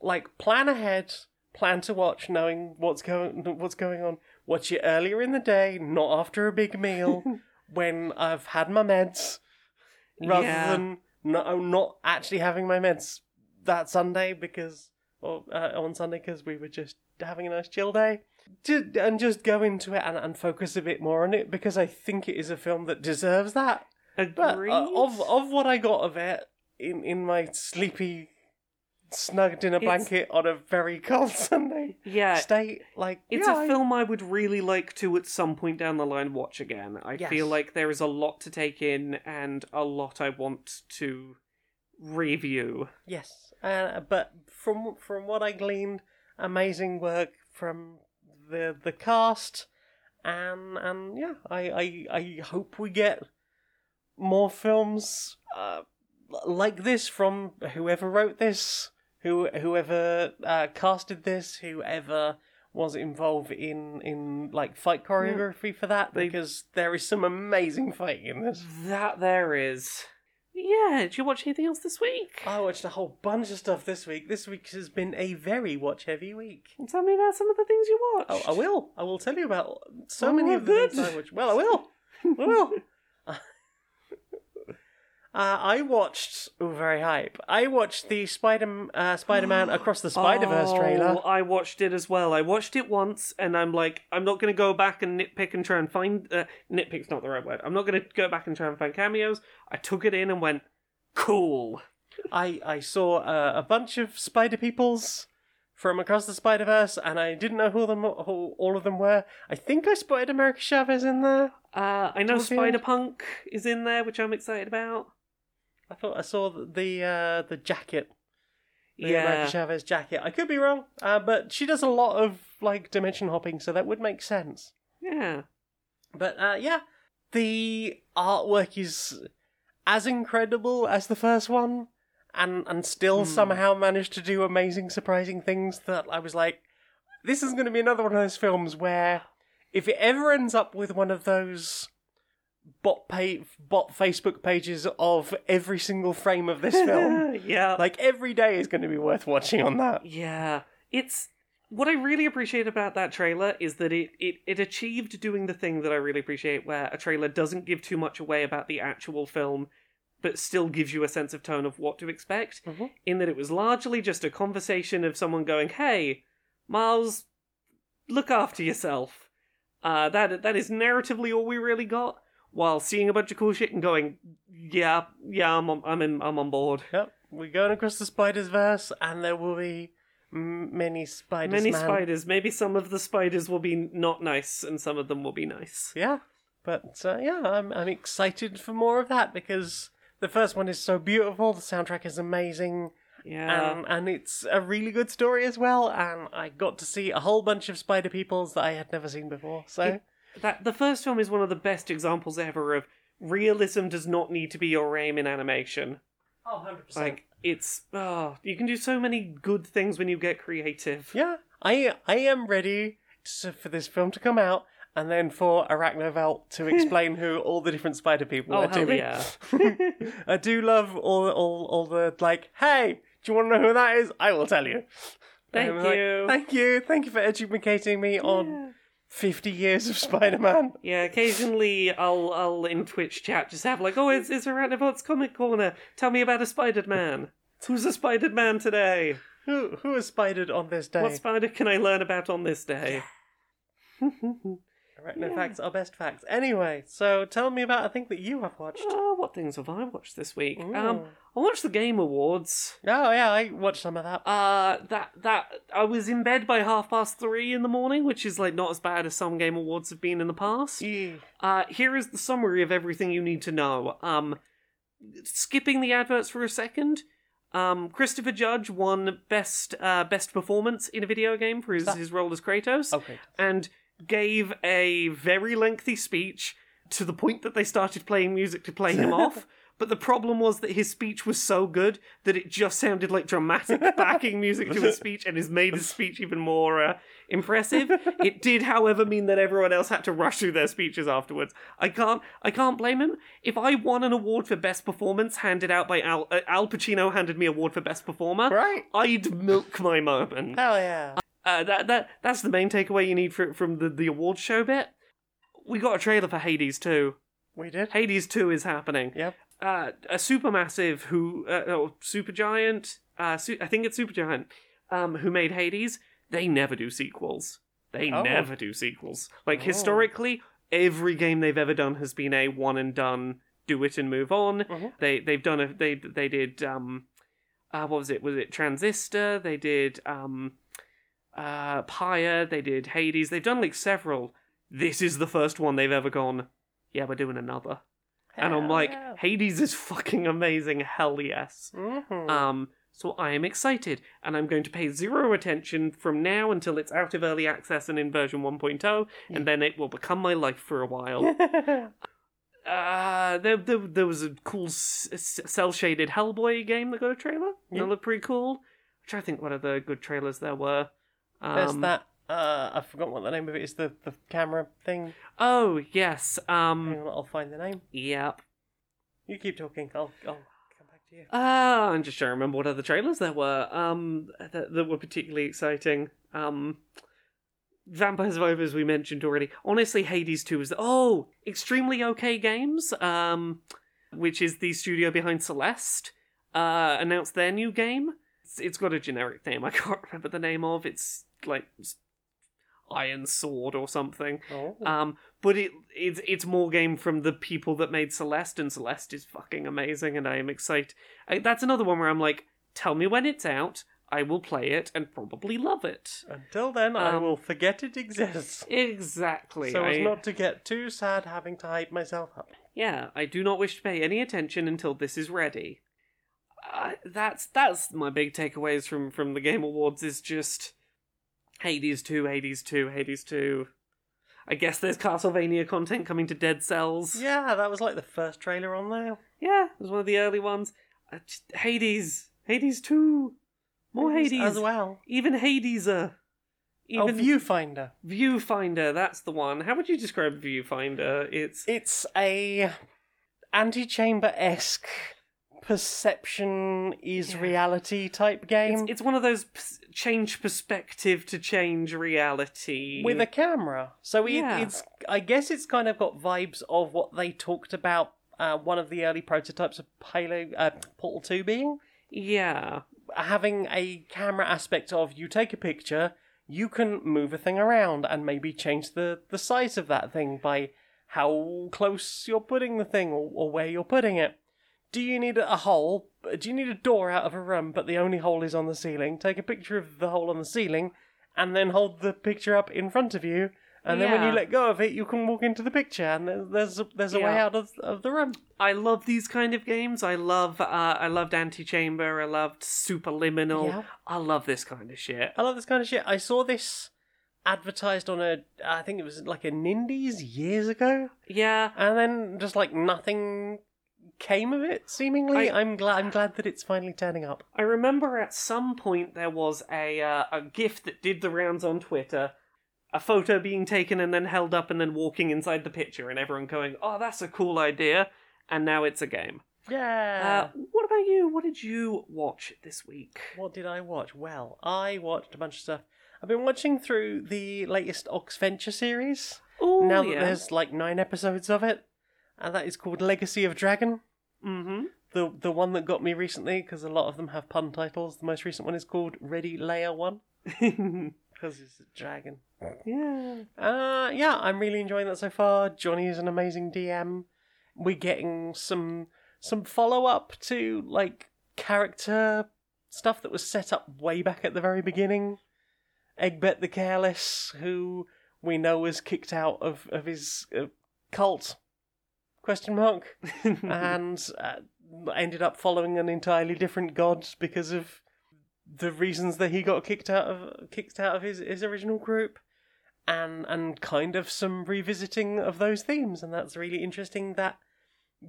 like plan ahead, plan to watch, knowing what's going what's going on. Watch it earlier in the day, not after a big meal, when I've had my meds, rather Yeah. than no, not actually having my meds that Sunday because or uh, on Sunday because we were just having a nice chill day. Ju- and just go into it and, and focus a bit more on it because I think it is a film that deserves that. But uh, of of what I got of it in in my sleepy, snugged in a It's- blanket on a very cold Sunday yeah, state, like It's yeah, a I- film I would really like to at some point down the line watch again. I Yes. feel like there is a lot to take in and a lot I want to review. Yes, uh, but from from what I gleaned, amazing work from the the cast, and and yeah, I I, I hope we get more films uh, like this from whoever wrote this, who whoever uh, casted this, whoever was involved in in like fight choreography for that because there is some amazing fighting in this. That there is. Yeah, did you watch anything else this week? I watched a whole bunch of stuff this week. This week has been a very watch heavy week. Tell me about some of the things you watched. Oh, I will. I will tell you about so Oh, many of the good. things I watched. Well, I will. I will. Uh, I watched. Oh, very hype. I watched the Spider uh, Spider-Man Across the Spider-Verse trailer. Oh, I watched it as well. I watched it once, and I'm like, I'm not going to go back and nitpick and try and find. Uh, nitpick's not the right word. I'm not going to go back and try and find cameos. I took it in and went, cool. I I saw uh, a bunch of Spider Peoples from Across the Spider-Verse, and I didn't know who them who all of them were. I think I spotted America Chavez in there. Uh, I know. Spider Punk is in there, which I'm excited about. I thought I saw the the, uh, the jacket. The yeah. America Chavez jacket. I could be wrong, uh, but she does a lot of like dimension hopping, so that would make sense. Yeah. But uh, yeah, the artwork is as incredible as the first one, and and still Hmm. somehow managed to do amazing, surprising things. That I was like, this is going to be another one of those films where, if it ever ends up with one of those bot pa- bot Facebook pages of every single frame of this film, yeah. like every day is going to be worth watching on that. Yeah, it's what I really appreciate about that trailer is that it, it it achieved doing the thing that I really appreciate, where a trailer doesn't give too much away about the actual film, but still gives you a sense of tone of what to expect. Mhm. In that it was largely just a conversation of someone going, "Hey, Miles, look after yourself." Uh, that that is narratively all we really got. While seeing a bunch of cool shit and going, "Yeah, yeah, I'm on, I'm in, I'm on board." Yep, we're going across the Spider's Verse, and there will be m- many spiders. Many man. spiders. Maybe some of the spiders will be not nice, and some of them will be nice. Yeah, but uh, yeah, I'm I'm excited for more of that because the first one is so beautiful. The soundtrack is amazing, Yeah. and and it's a really good story as well. And I got to see a whole bunch of spider peoples that I had never seen before. So It- that the first film is one of the best examples ever of realism does not need to be your aim in animation. oh, 100 Like it's oh, you can do so many good things when you get creative. yeah, I I am ready to, for this film to come out. And then for Arachnovelt to explain who all the different spider people Oh are to hell me. yeah. I do love all all all the like. Hey, do you want to know who that is? I will tell you. Thank I'm like, you. thank you. Thank you for educating me on fifty years of Spider-Man. Yeah, occasionally I'll I'll in Twitch chat just have like, oh, it's it's Arachnobots Comic Corner. Tell me about a Spider-Man. Who's a Spider-Man today? Who who is has spidered on this day? What spider can I learn about on this day? Arachno Yeah. facts are best facts. Anyway, so tell me about a thing that you have watched. Oh, what things have I watched this week? Um, I watched the Game Awards. Oh yeah, I watched some of that. Uh, that that I was in bed by half past three in the morning, which is like not as bad as some Game Awards have been in the past. Yeah. Uh, here is the summary of everything you need to know. Um, skipping the adverts for a second. Um, Christopher Judge won best uh, best performance in a video game for his, his role as Kratos, Okay. and gave a very lengthy speech to the point that they started playing music to play him off. But the problem was that his speech was so good that it just sounded like dramatic backing music to his speech and has made his speech even more uh, impressive. It did, however, mean that everyone else had to rush through their speeches afterwards. I can't, I can't blame him. If I won an award for best performance handed out by Al, uh, Al Pacino handed me award for best performer, Right. I'd milk my moment. Hell yeah. Uh, that that that's the main takeaway you need for, from the the awards show bit. We got a trailer for Hades 2. We did. Hades 2 is happening. Yep. Uh, a supermassive who, uh, oh, supergiant, uh, su- I think it's supergiant, um, who made Hades. They never do sequels. They Oh. never do sequels. Like Oh. historically, every game they've ever done has been a one and done. Do it and move on. Mhm. They they've done a they they did um, uh, what was it? Was it Transistor? They did um, uh, Pyre. They did Hades. They've done like several. This is the first one they've ever gone. Yeah, we're doing another. And I'm like, yeah. Hades is fucking amazing. Hell yes. Mhm. Um, so I am excited, and I'm going to pay zero attention from now until it's out of early access and in version 1.0, and then it will become my life for a while. uh, there, there, there was a cool cell shaded Hellboy game that got a trailer. Yeah. That looked pretty cool. Which I'm trying to think what other good trailers there were. Um, There's that Uh, I forgot what the name of it is. The the camera thing. Oh yes. Hang Um. on, I'll find the name. Yep. You keep talking. I'll I'll come back to you. Uh, I'm just trying to remember what other trailers there were. Um, that, that were particularly exciting. Um, Vampire Survivors we mentioned already. Honestly, Hades Two is oh, extremely okay games. Um, which is the studio behind Celeste. Uh, announced their new game. It's, it's got a generic name. I can't remember the name of. It's like Iron Sword or something. Oh. Um, but it it's it's more game from the people that made Celeste, and Celeste is fucking amazing, and I am excited. I, that's another one where I'm like, tell me when it's out, I will play it and probably love it. Until then, I um, will forget it exists. Exactly. So as I- not to get too sad having to hype myself up. Yeah, I do not wish to pay any attention until this is ready. Uh, that's that's my big takeaways from from the Game Awards is just Hades two, Hades two, Hades two. I guess there's Castlevania content coming to Dead Cells. Yeah, that was like the first trailer on there. Yeah, it was one of the early ones. Uh, just- Hades, Hades two, more Hades, as well. even Hades. Uh, even oh, Viewfinder. Viewfinder. That's the one. How would you describe Viewfinder? It's It's a Antichamber esque perception is Yeah. reality type game it's, it's one of those p- change perspective to change reality with a camera. So it, Yeah. it's I guess it's kind of got vibes of what they talked about. Uh, one of the early prototypes of Halo uh, Portal Two being yeah having a camera aspect of you take a picture, you can move a thing around and maybe change the, the size of that thing by how close you're putting the thing or, or where you're putting it. Do you need a hole? Do you need a door out of a room, but the only hole is on the ceiling? Take a picture of the hole on the ceiling and then hold the picture up in front of you. And then when Yeah. you let go of it, you can walk into the picture, and there- there's a, there's a way Yeah. out of, of the room. i love these kind of games i love uh, i loved Antichamber i loved superliminal Yeah. i love this kind of shit I love this kind of shit. I saw this advertised on a, I think it was like a Nindies years ago, yeah and then just like nothing came of it. Seemingly, I- I'm glad. I'm glad that it's finally turning up. I remember at some point there was a uh, a gif that did the rounds on Twitter, a photo being taken and then held up and then walking inside the picture, and everyone going, "Oh, that's a cool idea," and now it's a game. Yeah. Uh, what about you? What did you watch this week? what did I watch? Well, I watched a bunch of stuff. I've been watching through the latest Oxventure series. Oh, now that yeah. there's like nine episodes of it, and that is called Legacy of Dragon. Mm-hmm. The the one that got me recently because a lot of them have pun titles. The most recent one is called Ready Layer One because it's a dragon. yeah. Uh, yeah, I'm really enjoying that so far. Johnny is an amazing DM. We're getting some some follow up to like character stuff that was set up way back at the very beginning. Egbert the Careless, who we know was kicked out of of his uh, cult, question mark, and uh, ended up following an entirely different god because of the reasons that he got kicked out of kicked out of his, his original group and and kind of some revisiting of those themes. And that's really interesting that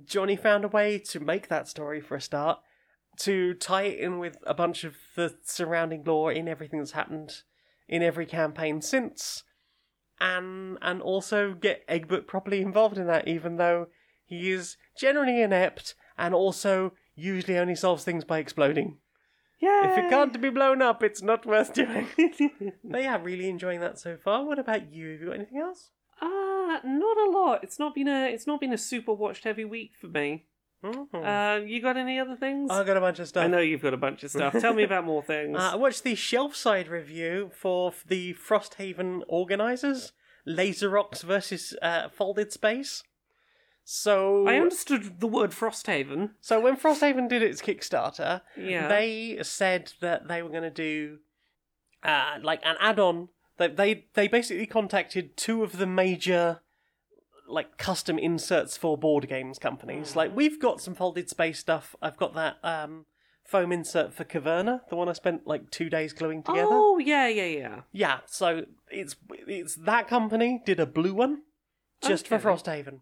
Johnny found a way to make that story for a start to tie it in with a bunch of the surrounding lore in everything that's happened in every campaign since and and also get Egbert properly involved in that even though he is generally inept and also usually only solves things by exploding Yeah. if it can't be blown up, it's not worth doing. but yeah, really enjoying that so far. What about you? Have you got anything else? Uh, not a lot. It's not been a it's not been a super watched heavy week for me. Mhm. Uh, you got any other things? I got a bunch of stuff. I know you've got a bunch of stuff. Tell me about more things. Uh, I watched the shelf side review for the Frosthaven organizers, Laser Ox versus uh, Folded Space. So I understood the word Frosthaven. So when Frosthaven did its Kickstarter, Yeah. they said that they were going to do uh, like an add-on. They, they they basically contacted two of the major like custom inserts for board games companies. Like we've got some folded space stuff. I've got that um, foam insert for Caverna, the one I spent like two days gluing together. Oh yeah, yeah, yeah. Yeah, so it's it's that company did a blue one just Okay. for Frosthaven.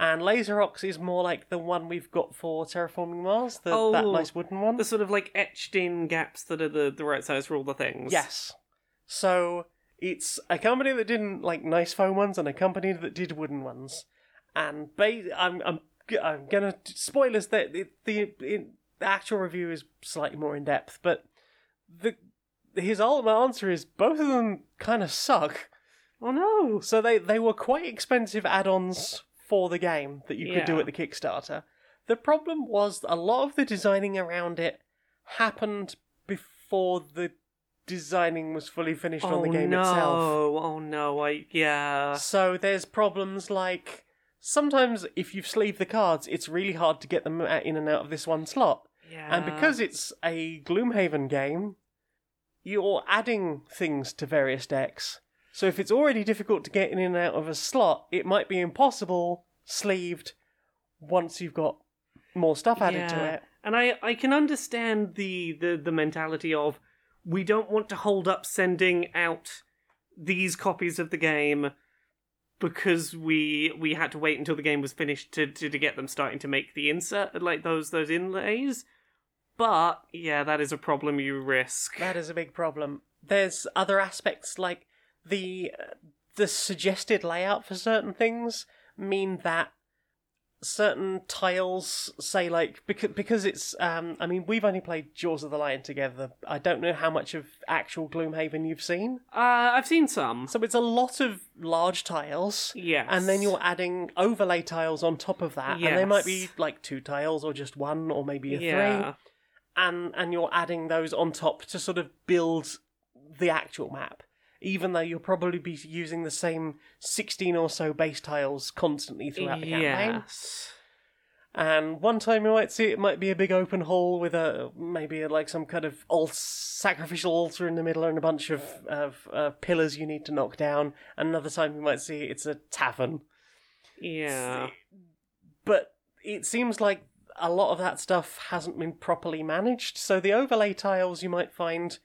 And Laser Ox is more like the one we've got for Terraforming Mars, the, that Oh, nice wooden one. The sort of like etched in gaps that are the, the right size for all the things. Yes. So It's a company that didn't like nice foam ones and a company that did wooden ones. And ba- I'm I'm I'm gonna spoilers that the the, the actual review is slightly more in depth, but the his ultimate answer is both of them kind of suck. Oh no. So they they were quite expensive add-ons for the game that you could do Yeah. at the Kickstarter. The problem was a lot of the designing around it happened before the designing was fully finished oh on the oh, game no. itself. Oh no. I yeah. So there's problems like sometimes if you've sleeved the cards, it's really hard to get them out- in and out of this one slot. Yeah. And because it's a Gloomhaven game, you're adding things to various decks. So if it's already difficult to get in and out of a slot, it might be impossible sleeved once you've got more stuff added to it. And I, I can understand the, the, the mentality of we don't want to hold up sending out these copies of the game because we we had to wait until the game was finished to, to, to get them starting to make the insert like those those inlays. But yeah, that is a problem you risk. That is a big problem. There's other aspects like the the suggested layout for certain things mean that certain tiles say like because because it's um I mean we've only played Jaws of the Lion together. I don't know how much of actual Gloomhaven you've seen. Uh, I've seen some. So it's a lot of large tiles. Yes. And then you're adding overlay tiles on top of that. And they might be like two tiles or just one or maybe a three yeah. and and you're adding those on top to sort of build the actual map even though you'll probably be using the same 16 or so base tiles constantly throughout the campaign Yes. and one time you might see it might be a big open hall with a maybe like some kind of alt- sacrificial altar in the middle and a bunch of, of uh, pillars you need to knock down another time you might see it's a tavern Yeah. but it seems like a lot of that stuff hasn't been properly managed. So the overlay tiles you might find.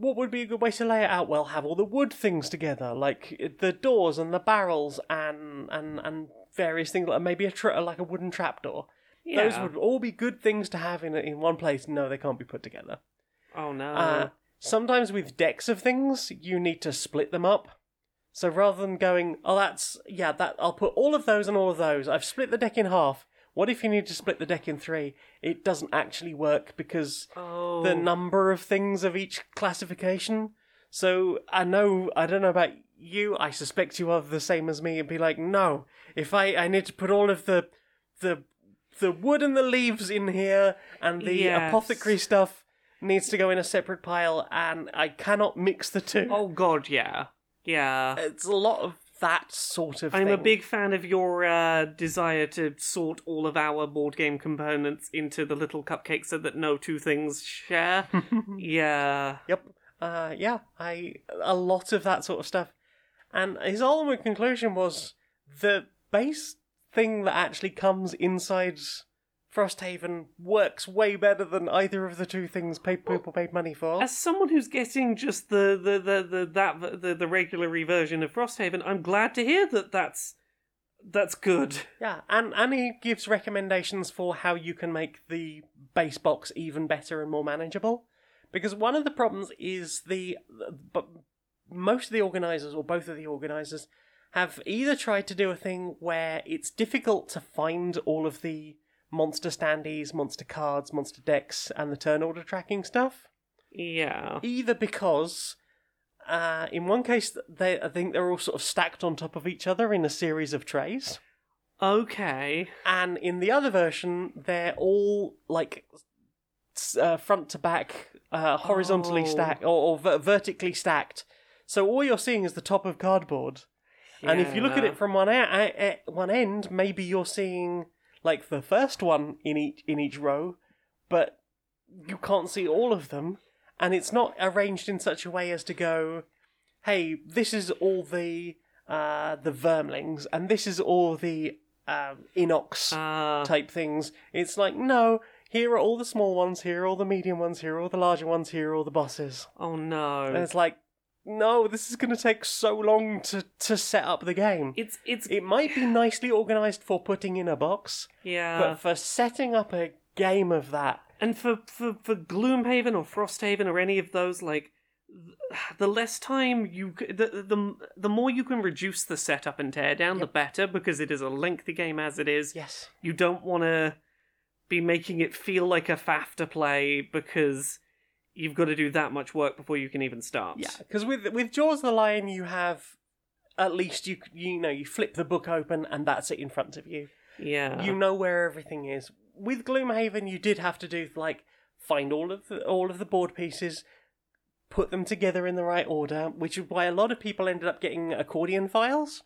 What would be a good way to lay it out? Well, have all the wood things together, like the doors and the barrels and and and various things like maybe a tra- like a wooden trapdoor. Yeah. Those would all be good things to have in in one place. No, they can't be put together. Oh no. Uh, sometimes with decks of things, you need to split them up. So rather than going, oh, that's yeah, that I'll put all of those and all of those. I've split the deck in half. What if you need to split the deck in three? It doesn't actually work because oh. the number of things of each classification. So I know I don't know about you. I suspect you are the same as me and be like, no. If I I need to put all of the the the wood and the leaves in here and the Yes. apothecary stuff needs to go in a separate pile and I cannot mix the two. Oh god, yeah. Yeah. It's a lot of that sort of I'm a big fan of your uh, desire to sort all of our board game components into the little cupcakes so that no two things share. yeah. Yep. Uh, yeah, I a lot of that sort of stuff. And his ultimate conclusion was the base thing that actually comes inside Frosthaven works way better than either of the two things paid, people paid money for. As someone who's getting just the the the, the that the, the regular version of Frosthaven, I'm glad to hear that that's that's good. Yeah, and and he gives recommendations for how you can make the base box even better and more manageable. Because one of the problems is the but most of the organizers or both of the organizers have either tried to do a thing where it's difficult to find all of the monster standees, monster cards, monster decks, and the turn order tracking stuff. Yeah. Either because, uh, in one case, they I think they're all sort of stacked on top of each other in a series of trays Okay. and in the other version they're all like uh, front to back uh, horizontally Oh. stacked or, or ver- vertically stacked so all you're seeing is the top of cardboard Yeah. and if you look at it from one e- e- one end maybe you're seeing like the first one in each in each row but you can't see all of them and it's not arranged in such a way as to go hey this is all the uh, the vermlings and this is all the um, inox Uh, type things. It's like, no, here are all the small ones, here are all the medium ones, here are all the larger ones, here are all the bosses. oh no! And it's like, no, this is going to take so long to, to set up the game. It's it's It might be nicely organized for putting in a box, yeah. but for setting up a game of that, And for, for, for Gloomhaven or Frosthaven or any of those, like, the less time you the the the more you can reduce the setup and tear down, the better because it is a lengthy game as it is. Yes. You don't want to be making it feel like a faff to play because you've got to do that much work before you can even start. Yeah, because with with Jaws the Lion, you have at least you you know you flip the book open and that's it in front of you. Yeah. You know where everything is. With Gloomhaven, you did have to do like find all of the all of the board pieces, put them together in the right order, which is why a lot of people ended up getting accordion files,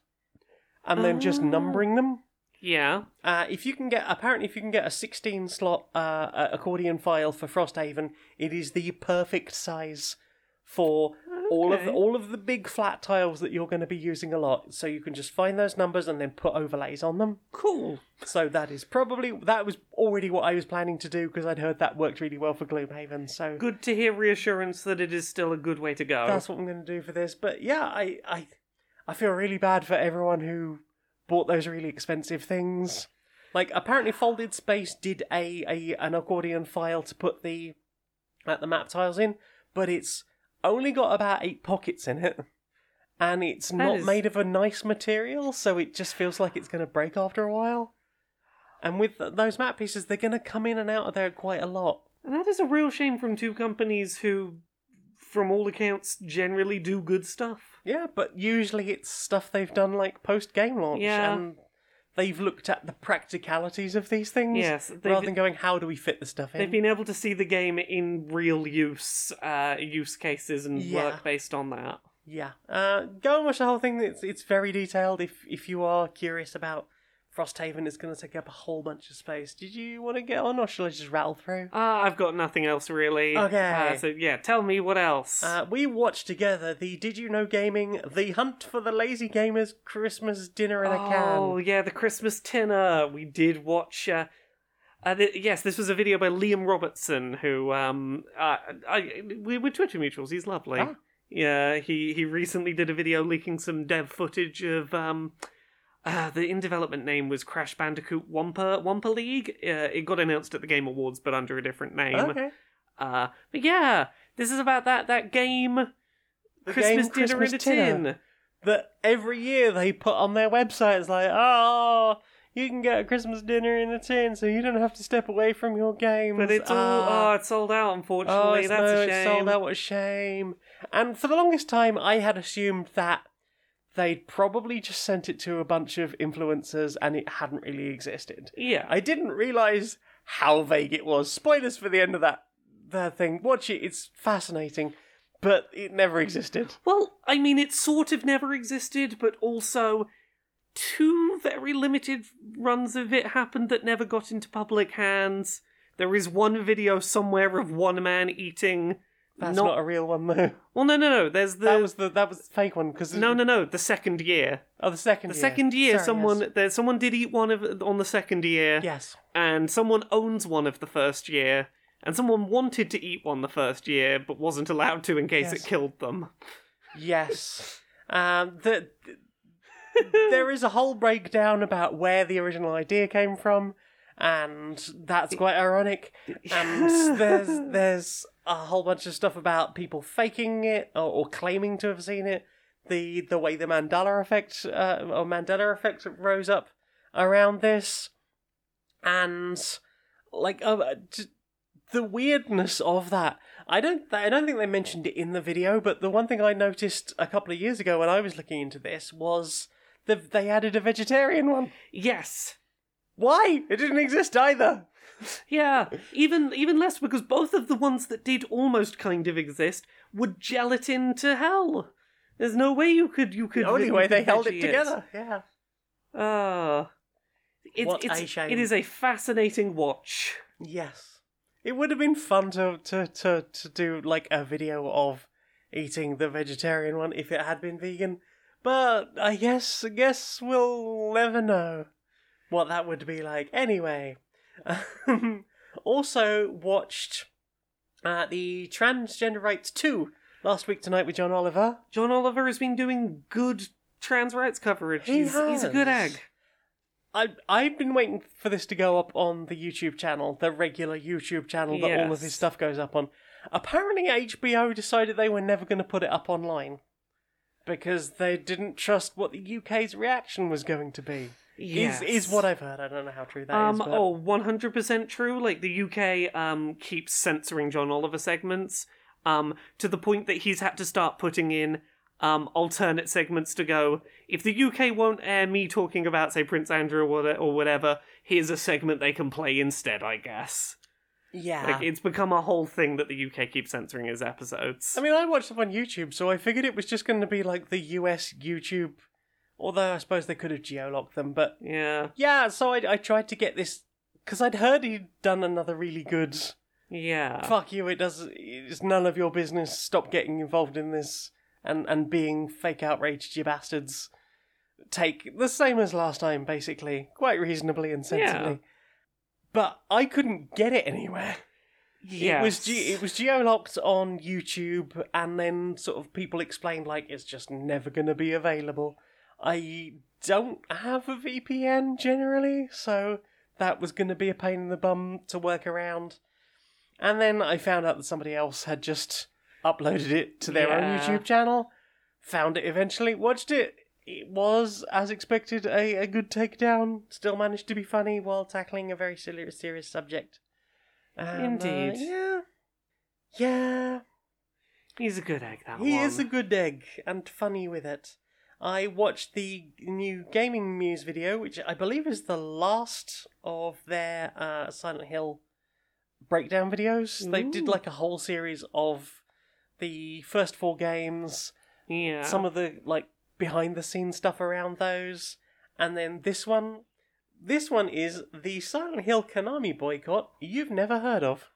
and then just Oh. numbering them. Yeah. Uh, if you can get, apparently, if you can get a 16 slot uh, accordion file for Frosthaven, it is the perfect size for all of the, all of the big flat tiles that you're going to be using a lot. So you can just find those numbers and then put overlays on them. Cool. So that is probably that was already what I was planning to do because I'd heard that worked really well for Gloomhaven. So Good to hear reassurance that it is still a good way to go. that's what I'm going to do for this. But yeah, I I I feel really bad for everyone who bought those really expensive things. Like apparently, Folded Space did a, a an accordion file to put the at the map tiles in, but it's only got about eight pockets in it, and it's not is- made of a nice material, so it just feels like it's going to break after a while. And with th- those map pieces, they're going to come in and out of there quite a lot. And that is a real shame from two companies who, from all accounts, generally do good stuff. Yeah, but usually it's stuff they've done like post game launch, Yeah. and they've looked at the practicalities of these things Yes, they've- rather than going, "How do we fit the stuff in?" They've been able to see the game in real use, uh, use cases, and Yeah. work based on that. Yeah, uh, go and watch the whole thing. It's it's very detailed. If if you are curious about Frosthaven, is going to take up a whole bunch of space. Did you want to get on, or shall I just rattle through? Ah, I've got nothing else really. Okay. Uh, so yeah, tell me what else. Uh, we watched together the Did You Know Gaming, The Hunt for the Lazy Gamers Christmas Dinner in a Can. Oh yeah, the Christmas dinner. We did watch. Uh, uh, th- yes, this was a video by Liam Robertson, who um, uh, I we were Twitter mutuals. He's lovely. Ah. Yeah, he he recently did a video leaking some dev footage of um. Uh, the in development name was Crash Bandicoot Wumpa Wumpa League. Uh, it got announced at the Game Awards, but under a different name. Okay. Uh, but yeah, this is about that that game, The Christmas game dinner Christmas in a Dinner. tin. that every year they put on their website. It's like, oh, you can get a Christmas dinner in a tin, so you don't have to step away from your games. But it's all Ah. oh, it's sold out. Unfortunately, Oh, it's, that's no, a it's shame. sold out. What a shame! And for the longest time, I had assumed that they'd probably just sent it to a bunch of influencers and it hadn't really existed. Yeah, I didn't realize how vague it was. Spoilers for the end of that that thing. Watch it; it's fascinating, but it never existed. Well, I mean, it sort of never existed, but also two very limited runs of it happened that never got into public hands. There is one video somewhere of one man eating. That's not, not, a real one though. well, no, no, no. There's the that was the that was the fake one because no, no, no. The second year, Oh, the second. the year. second year, Sorry, someone Yes. there, someone did eat one of on the second year, yes. and someone owns one of the first year, and someone wanted to eat one the first year but wasn't allowed to in case Yes. it killed them. Yes. Um, the, there is a whole breakdown about where the original idea came from, and that's quite ironic. And there's there's a whole bunch of stuff about people faking it or, or claiming to have seen it. The the way the Mandela effect uh, or Mandela effect rose up around this, and like uh, the weirdness of that. I don't I don't think they mentioned it in the video, but the one thing I noticed a couple of years ago when I was looking into this was the, they added a vegetarian one. Yes. Why? It didn't exist either. Yeah, even even less because both of the ones that did almost kind of exist would gelatin to hell. There's no way you could you could. The only way they held it veggie together. Yeah. Ah, it's What it's a shame. it is a fascinating watch. Yes. It would have been fun to, to, to, to do like a video of eating the vegetarian one if it had been vegan. But I guess I guess we'll never know what that would be like. Anyway, um, also watched uh, the Transgender Rights 2 last week tonight with John Oliver. John Oliver has been doing good trans rights coverage. He he's, he's a good egg. I I've been waiting for this to go up on the YouTube channel, the regular YouTube channel that all of this Yes. stuff goes up on. Apparently, HBO decided they were never going to put it up online because they didn't trust what the UK's reaction was going to be. Yes. Is is what I've heard. I don't know how true that is. Um, but... oh, 100% true. Like, the UK um, keeps censoring John Oliver segments um, to the point that he's had to start putting in um, alternate segments to go, if the UK won't air me talking about, say, Prince Andrew or or whatever, here's a segment they can play instead, I guess. yeah. Like, it's become a whole thing that the UK keeps censoring his episodes. I mean, I watched them on YouTube, so I figured it was just going to be like the US YouTube. Although I suppose they could have geolocked them, but yeah, yeah. So I, I tried to get this because I'd heard he'd done another really good. yeah. Fuck you! It does. It's none of your business. Stop getting involved in this and and being fake outraged, you bastards. Take the same as last time, basically, quite reasonably and sensibly. Yeah. But I couldn't get it anywhere. It was ge- it was geolocked on YouTube, and then sort of people explained like it's just never going to be available. I don't have a VPN generally, so that was going to be a pain in the bum to work around. And then I found out that somebody else had just uploaded it to their own YouTube channel. Found it eventually, watched it. It was, as expected, a, a good takedown. Still managed to be funny while tackling a very serious, serious subject. Uh, Indeed. yeah. Yeah. He's a good egg, that He one. He is a good egg and funny with it. I watched the new Gaming Muse video, which I believe is the last of their uh, Silent Hill breakdown videos. They did like a whole series of the first four games, Yeah. some of the like behind the scenes stuff around those, and then this one. This one is the Silent Hill Konami boycott you've never heard of.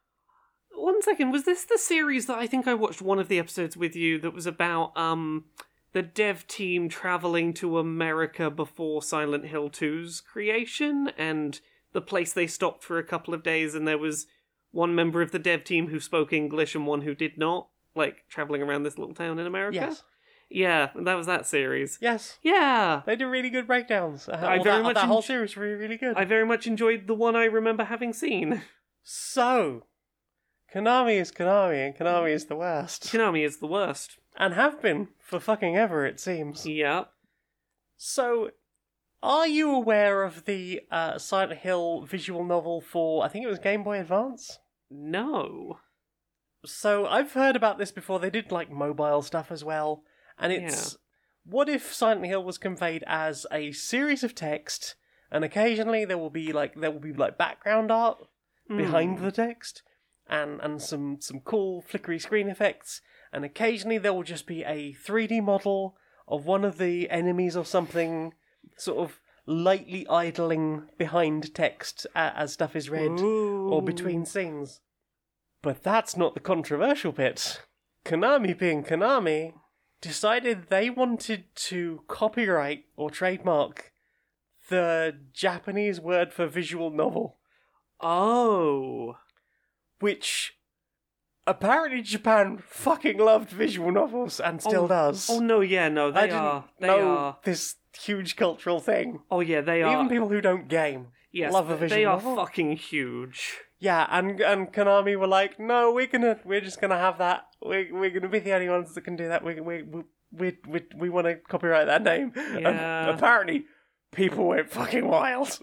One second, was this the series that I think I watched one of the episodes with you that was about um the dev team traveling to America before Silent Hill 2's creation and the place they stopped for a couple of days and there was one member of the dev team who spoke English and one who did not, like traveling around this little town in America? Yes. Yeah, that was that series. Yes. Yeah. They do really good breakdowns. Uh, I very that, much that whole en- series is really, really good. I very much enjoyed the one I remember having seen. So, Konami is Konami, and Konami is the worst, Konami is the worst. And have been for fucking ever, it seems. Yeah. So, are you aware of the uh, Silent Hill visual novel for? I think it was Game Boy Advance. No. So I've heard about this before. They did like mobile stuff as well, and it's what if Silent Hill was conveyed as a series of text, and occasionally there will be like there will be like background art behind Hmm. the text, and and some some cool flickery screen effects, and occasionally there will just be a 3D model of one of the enemies or something, sort of lightly idling behind text as stuff is read or between scenes. But that's not the controversial bit. Konami, being Konami, decided they wanted to copyright or trademark the Japanese word for visual novel, Oh. which apparently Japan fucking loved visual novels and still oh, does. Oh no, yeah, no, I they didn't are. They know are. this huge cultural thing. Oh yeah, they are. Even people who don't game yes, love a visual they are novel. fucking huge. Yeah, and and Konami were like, no, we're gonna, we're just gonna have that. We're we're gonna be the only ones that can do that. We we we we we, we want to copyright that name. And Yeah. apparently, people went fucking wild.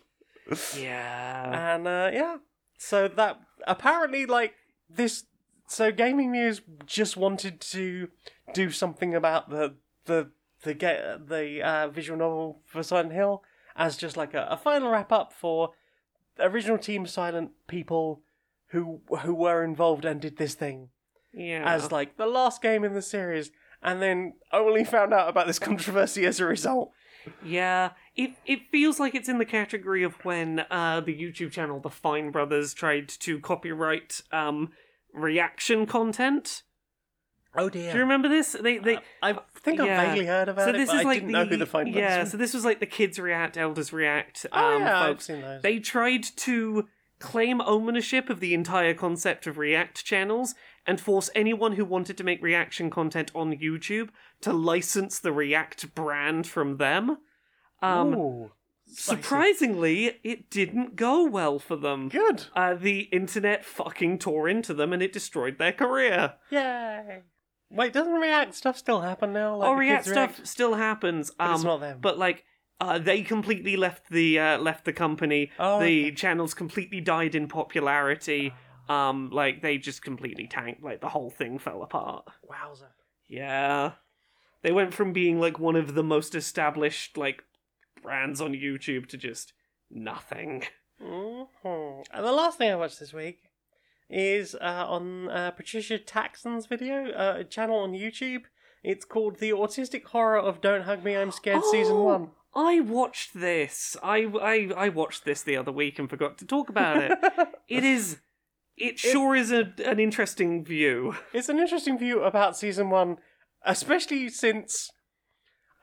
Yeah. And uh, yeah, so that apparently like this. So Gaming Muse just wanted to do something about the the the get the uh, visual novel for Silent Hill as just like a, a final wrap up for original Team Silent people who who were involved and did this thing yeah. as like the last game in the series, and then only found out about this controversy as a result. Yeah, it it feels like it's in the category of when uh the YouTube channel The Fine Brothers tried to copyright um reaction content. Oh dear. Do you remember this? They they I think yeah. I've vaguely heard about so it, this but is I like the, know who the Fine yeah. So this was like the kids react, elders react. Oh um, yeah, I've seen those. They tried to claim ownership of the entire concept of React channels and force anyone who wanted to make reaction content on YouTube to license the React brand from them. Um, Ooh. Spicy. surprisingly, it didn't go well for them. Good. Uh, the internet fucking tore into them and it destroyed their career. Yay. Wait, doesn't React stuff still happen now? Like oh, React stuff still happens. Um, it's not them. But like, uh, they completely left the uh, left the company. Oh, the okay. channels completely died in popularity. Um, like they just completely tanked. Like the whole thing fell apart. Wowza. Yeah, they went from being like one of the most established like brands on YouTube to just nothing. hmm And the last thing I watched this week is uh, on uh, Patricia Taxxon's video, uh, channel on YouTube. It's called The Autistic Horror of Don't Hug Me, I'm Scared Season Oh, 1. I watched this. I, I I watched this the other week and forgot to talk about it. it is. It sure is a, an interesting view. It's an interesting view about season one, especially since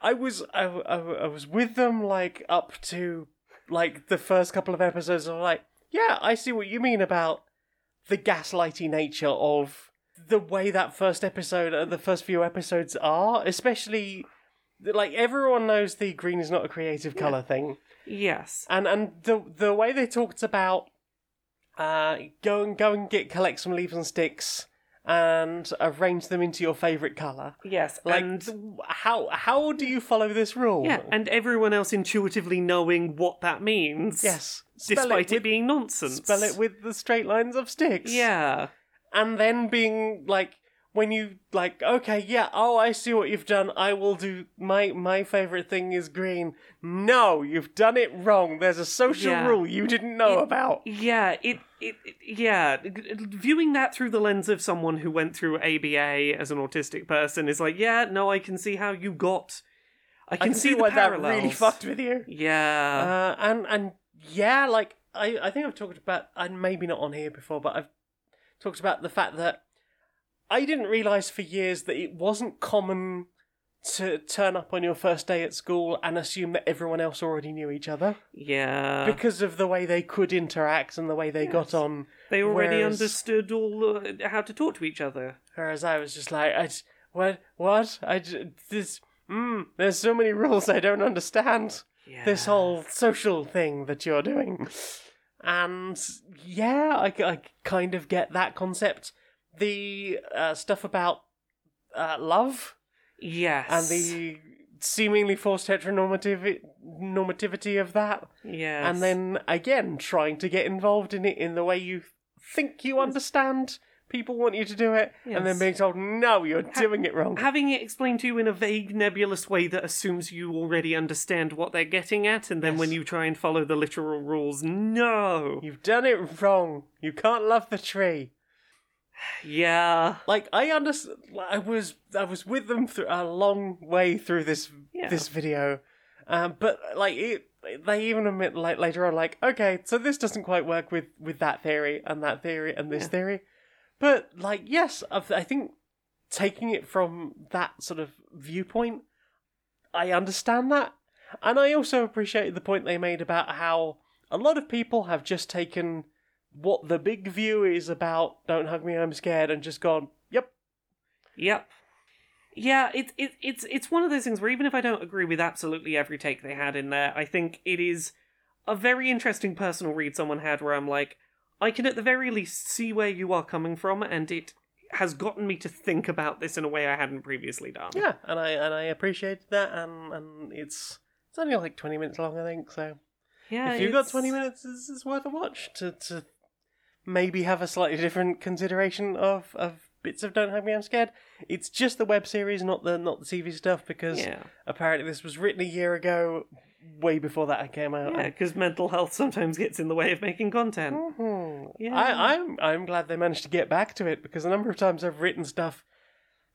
I was I, I, I was with them like up to like the first couple of episodes. of like, yeah, I see what you mean about the gaslighty nature of the way that first episode, uh, the first few episodes are, especially. Like everyone knows, the green is not a creative color thing Yes. and and the the way they talked about uh go and go and get collect some leaves and sticks and arrange them into your favorite color Yes. like and how how do you follow this rule yeah, and everyone else intuitively knowing what that means. yes Despite it, with, being nonsense. spell it with the straight lines of sticks Yeah. and then being like when you like okay yeah oh i see what you've done i will do my my favorite thing is green no you've done it wrong there's a social Yeah. rule you didn't know It- about Yeah, it, it, it- yeah. Viewing that through the lens of someone who went through ABA as an autistic person is like, yeah, no, I can see how you got. I I can, can see the why that really fucked with you. Yeah, Uh, and and yeah, like I, I think I've talked about, and maybe not on here before, but I've talked about the fact that I didn't realize for years that it wasn't common to turn up on your first day at school and assume that everyone else already knew each other yeah. because of the way they could interact and the way they got on. they already whereas- understood all uh, how to talk to each other. Whereas I was just like, I, what, what? I, this. Mm, there's so many rules I don't understand. Yeah. this whole social thing that you're doing. And yeah, I, I kind of get that concept. The uh, stuff about uh, love yes and the seemingly forced heteronormativity normativity of that. yes And then again, trying to get involved in it in the way you think you understand. People want you to do it, and then Yes. being told, no, you're doing it wrong. having it explained to you in a vague, nebulous way that assumes you already understand what they're getting at, and then when you try and follow the literal rules, no. You've done it wrong. You can't love the tree. Yeah. like I understand. I was I was with them through a long way through this Yeah. this video, um, but like it, they even admit like later on, like okay, so this doesn't quite work with with that theory and that theory and this Yeah. theory, but like yes, I've- I think taking it from that sort of viewpoint, I understand that, and I also appreciate the point they made about how a lot of people have just taken what the big view is about don't hug me i'm scared and just gone yep Yep. Yeah, it's it, it's it's one of those things where even if I don't agree with absolutely every take they had in there, I think it is a very interesting personal read someone had where I'm like, I can at the very least see where you are coming from, and it has gotten me to think about this in a way I hadn't previously done. yeah and i and i appreciated that and and it's it's only like 20 minutes long i think so yeah. if you've got 20 minutes it's, it's worth a watch to to maybe have a slightly different consideration of of bits of don't hug me i'm scared it's just the web series not the not the tv stuff because Yeah, apparently this was written a year ago way before that came out yeah, because mental health sometimes gets in the way of making content. Mhm. Yeah. I, I'm I'm glad they managed to get back to it because a number of times I've written stuff,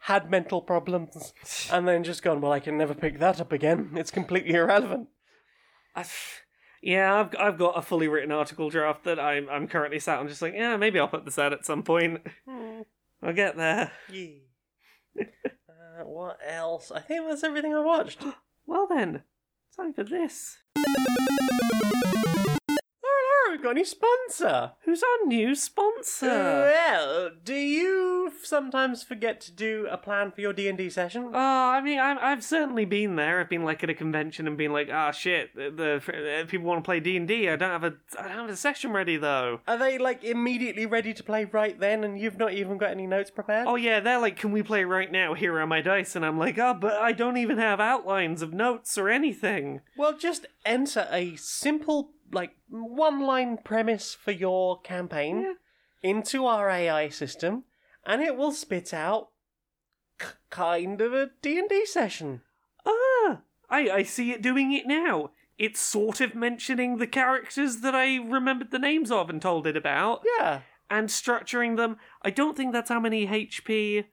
had mental problems, and then just gone, well, I can never pick that up again. It's completely irrelevant. I, yeah, I've I've got a fully written article draft that I'm I'm currently sat on, just like yeah, maybe I'll put this out at some point. I'll get there. Yeah. uh, what else? I think that's everything I watched. Well then, time for this. We've got any sponsor. Who's our new sponsor? Well, do you sometimes forget to do a plan for your D and D session? Oh, I mean, I'm, I've certainly been there. I've been like at a convention and been like, ah, shit, the, the people want to play D and. I don't have a, I don't have a session ready though. Are they like immediately ready to play right then, and you've not even got any notes prepared? Oh yeah, they're like, can we play right now? Here are my dice, and I'm like, oh, but I don't even have outlines of notes or anything. Well, just enter a simple, like, one line premise for your campaign Yeah. into our AI system, and it will spit out k- kind of a D&D session. Ah, I, I see it doing it now. It's sort of mentioning the characters that I remembered the names of and told it about, Yeah. and structuring them. I don't think that's how many HP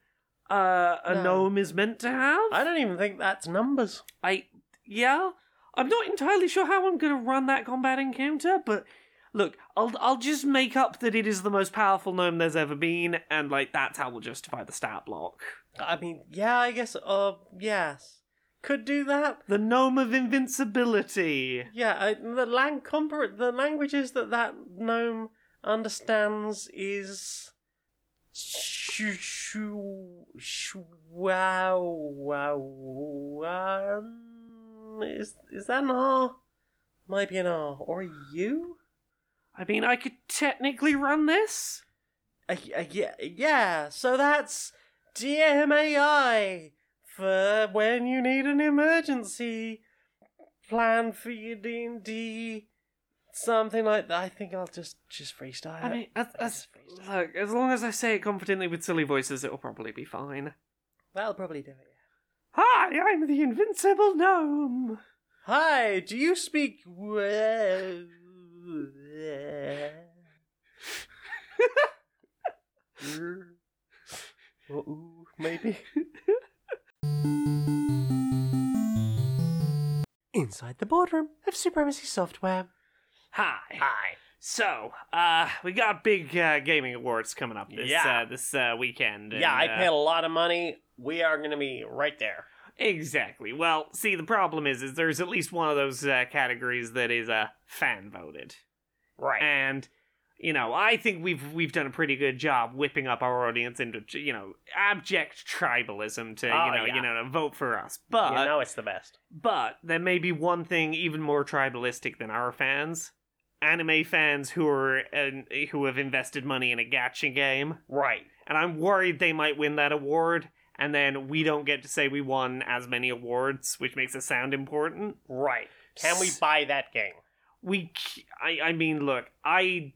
uh, a No. gnome is meant to have. I don't even think that's numbers. I yeah, I'm not entirely sure how I'm going to run that combat encounter, but look, I'll I'll just make up that it is the most powerful gnome there's ever been, and like that's how we'll justify the stat block. I mean, yeah, I guess, uh, yes. Could do that. The gnome of invincibility. Yeah, I, the lang compar- the languages that that gnome understands is shoo shoo shoo wow wow um, is is that an R? Might be an R or a U? I mean, I could technically run this. Uh, uh, yeah, yeah. So that's DMAI for when you need an emergency plan for your D and D, something like that. I think I'll just just freestyle. I mean, as, as, freestyle. look, as long as I say it confidently with silly voices, it'll probably be fine. that'll probably do it. Hi, I'm the invincible gnome. Hi, do you speak? Ooh, uh, maybe. Inside the boardroom of Supremacy Software. Hi. Hi. So, uh, we got big uh, gaming awards coming up this Yeah. uh, this uh, weekend. Yeah, I uh, paid a lot of money. We are going to be right there. Exactly. Well, see, the problem is, is there's at least one of those uh, categories that is uh, fan voted, Right. and you know, I think we've we've done a pretty good job whipping up our audience into you know abject tribalism to Oh, you know yeah. you know to vote for us. But you know it's the best. but there may be one thing even more tribalistic than our fans. Anime fans who are uh, who have invested money in a gacha game, Right. and I'm worried they might win that award, and then we don't get to say we won as many awards, which makes it sound important. Right. Can we buy that game? We, I I mean, look, I,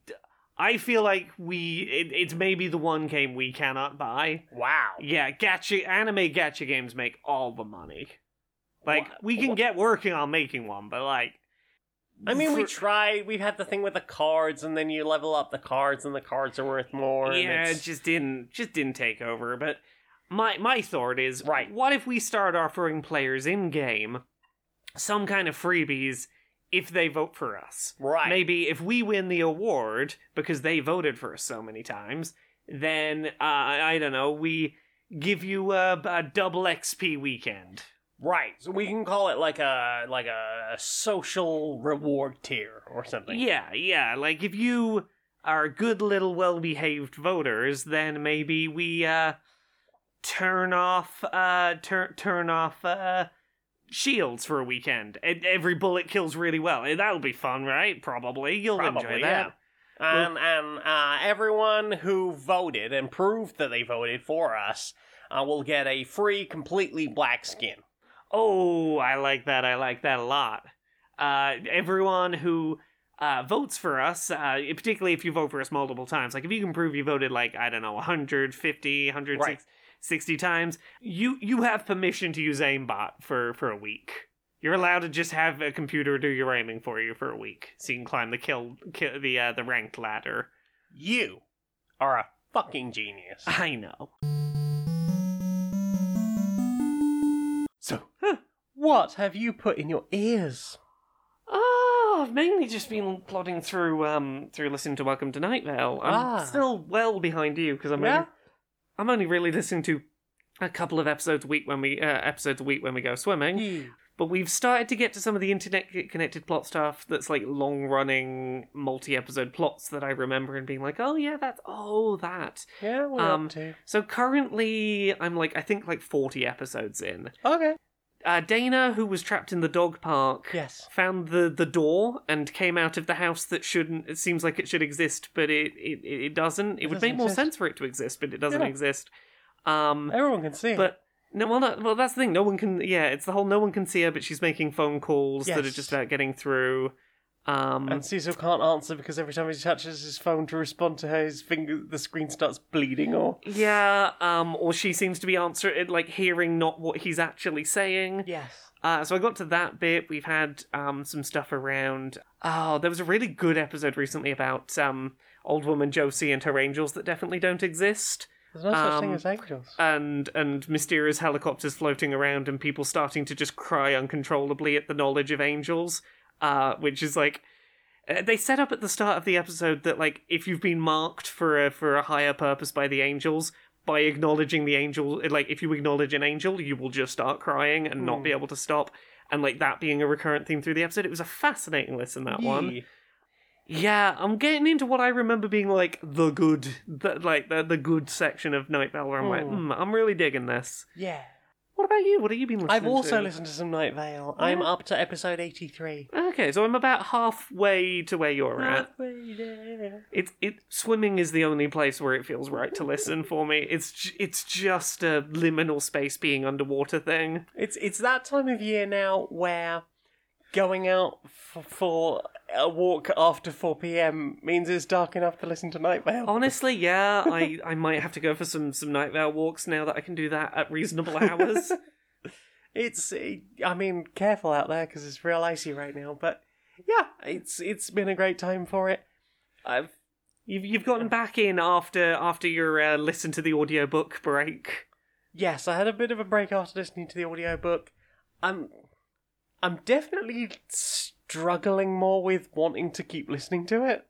I feel like we, it, it's maybe the one game we cannot buy. Wow. Yeah, gacha anime gacha games make all the money. Like Wha- we can wha- get working on making one, but like, I mean, we tried. We've had the thing with the cards, and then you level up the cards, and the cards are worth more. and yeah, it it's- just didn't just didn't take over. But my my thought is, Right. What if we start offering players in game some kind of freebies if they vote for us? right. Maybe if we win the award because they voted for us so many times, then uh, I don't know, we give you a, a double XP weekend. Right. So we can call it like a like a social reward tier or something. Yeah, yeah. Like if you are good little well-behaved voters, then maybe we uh turn off uh turn turn off uh shields for a weekend. And every bullet kills really well. Eh, That'll be fun, right? Probably. You'll Probably, enjoy that. yeah. And and uh, everyone who voted and proved that they voted for us uh, will get a free, completely black skin. Oh, I like that. I like that a lot. Uh, everyone who uh, votes for us, uh, particularly if you vote for us multiple times, like if you can prove you voted like, I don't know, 150, 160 times, you, you have permission to use aimbot for, for a week. You're allowed to just have a computer do your aiming for you for a week, so you can climb the kill, kill the uh, the ranked ladder. You are a fucking genius. I know. What have you put in your ears? Oh, I've mainly just been plodding through um through listening to Welcome to Night Vale. I'm Ah. still well behind you because I'm Yeah? only, I'm only really listening to a couple of episodes a week when we uh, episodes a week when we go swimming. You But we've started to get to some of the internet connected plot stuff that's like long running multi episode plots that I remember and being like, oh yeah, that's oh that. Yeah, we're Um, up to. So currently I'm like I think like forty episodes in. Okay. Uh, Dana, who was trapped in the dog park, Yes. found the the door and came out of the house that shouldn't. It seems like it should exist, but it it, it doesn't. It, would doesn't make more sense for it to exist, but it doesn't Yeah. exist. Um, Everyone can see. but no, well, not, well, that's the thing. No one can. Yeah, it's the whole. No one can see her, but she's making phone calls that are just about getting through. Um, And Cecil can't answer because every time he touches his phone to respond to her, his finger, the screen starts bleeding. Or yeah, um, or she seems to be answering, like hearing not what he's actually saying. yes, Uh, so I got to that bit. We've had um, some stuff around. Oh, there was a really good episode recently about um, old woman Josie and her angels that definitely don't exist, there's no such thing Um, as angels. and and mysterious helicopters floating around, and people starting to just cry uncontrollably at the knowledge of angels. Uh, which is like uh, they set up at the start of the episode that like if you've been marked for a for a higher purpose by the angels. By acknowledging the angel, like if you acknowledge an angel, you will just start crying and not Hmm. be able to stop. And like that being a recurrent theme through the episode, it was a fascinating listen. That one, yeah, I'm getting into what I remember being like the good, the, like the the good section of Night where I'm like, Hmm. hmm, I'm really digging this. Yeah. What about you? What have you been listening to? I've also to? listened to some Night Vale. I'm Yeah. up to episode 83. Okay, so I'm about halfway to where you're at. Halfway there. It's it swimming is the only place where it feels right to listen for me. It's j- it's just a liminal space being underwater thing. It's it's that time of year now where going out f- for a walk after 4 p.m. means it's dark enough to listen to Night Vale. Honestly, yeah, I, I might have to go for some some night vale walks now that I can do that at reasonable hours. It's I mean, careful out there because it's real icy right now. But yeah, it's it's been a great time for it. I've you've you've gotten back in after after your uh, listen to the audiobook break. yes, I had a bit of a break after listening to the audiobook. I'm I'm definitely struggling more with wanting to keep listening to it.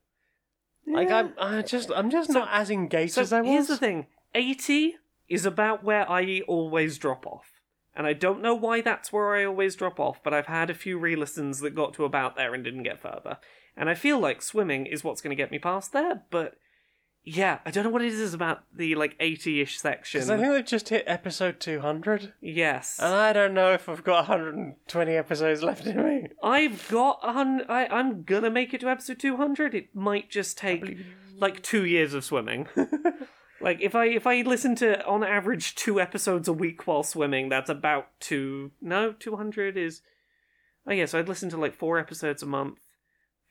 Like I'm I just I'm just not as engaged So as I was. here's the thing: eighty is about where I always drop off, and I don't know why that's where I always drop off. But I've had a few re-listens that got to about there and didn't get further, and I feel like swimming is what's going to get me past there. But yeah, I don't know what it is about the like eighty-ish section. 'Cause I think they've just hit episode 200, yes, and I don't know if I've got 120 episodes left in me. I've got a hun- I I'm gonna make it to episode two hundred. It might just take like two years of swimming. like if I if I listen to on average two episodes a week while swimming, that's about two. No, two hundred is. Oh yeah, so I'd listen to like four episodes a month.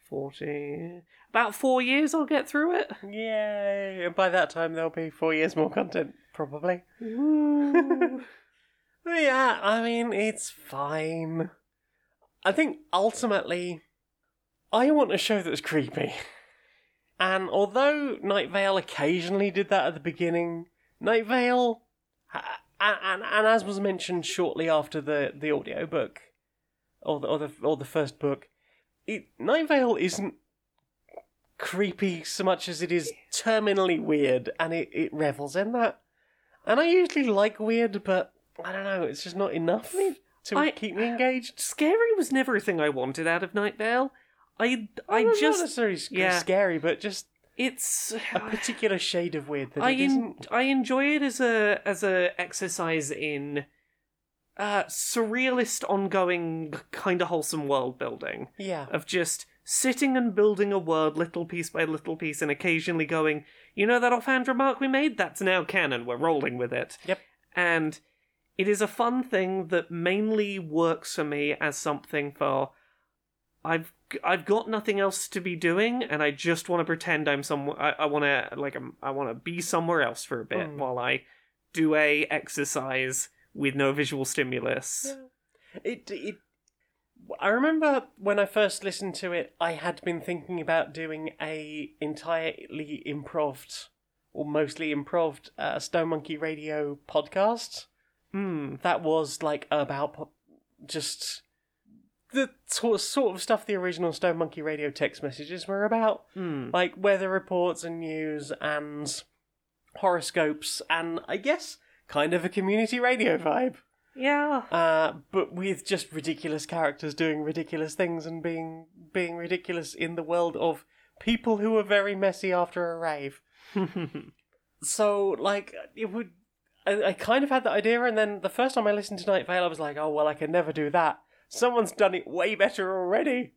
Forty. About four years, I'll get through it. Yay! And by that time, there'll be four years more content, probably. Yeah, I mean, it's fine. I think ultimately, I want a show that's creepy. And although Night Vale occasionally did that at the beginning, Night Vale, and, and, and as was mentioned shortly after the, the audiobook, or the, or, the, or the first book, it, Night Vale isn't creepy so much as it is terminally weird, and it, it revels in that. And I usually like weird, but I don't know, it's just not enough to I- keep me engaged. Scary was never a thing I wanted out of Night Vale. I I Well, not just necessarily sc- yeah. scary, but just it's a particular shade of weird that I en- I enjoy it as a as a exercise in uh surrealist ongoing kind of wholesome world building Yeah, of just sitting and building a world little piece by little piece and occasionally going you know that offhand remark we made that's now canon we're rolling with it Yep. and it is a fun thing that mainly works for me as something for I've I've got nothing else to be doing, and I just want to pretend I'm somewhere. I, I want to like I'm, I want to be somewhere else for a bit Mm. while I do a exercise with no visual stimulus. it it. I remember when I first listened to it, I had been thinking about doing a entirely improved, or mostly improved, uh, Stone Monkey Radio podcast. Hmm. that was like about po- just the sort of, sort of stuff the original Stone Monkey Radio text messages were about, Hmm. like weather reports and news and horoscopes, and I guess kind of a community radio vibe. Yeah. uh, but with just ridiculous characters doing ridiculous things and being being ridiculous in the world of people who are very messy after a rave. So like it would, I, I kind of had that idea, and then the first time I listened to Night Vale, I was like, oh well, I can never do that. Someone's done it way better already.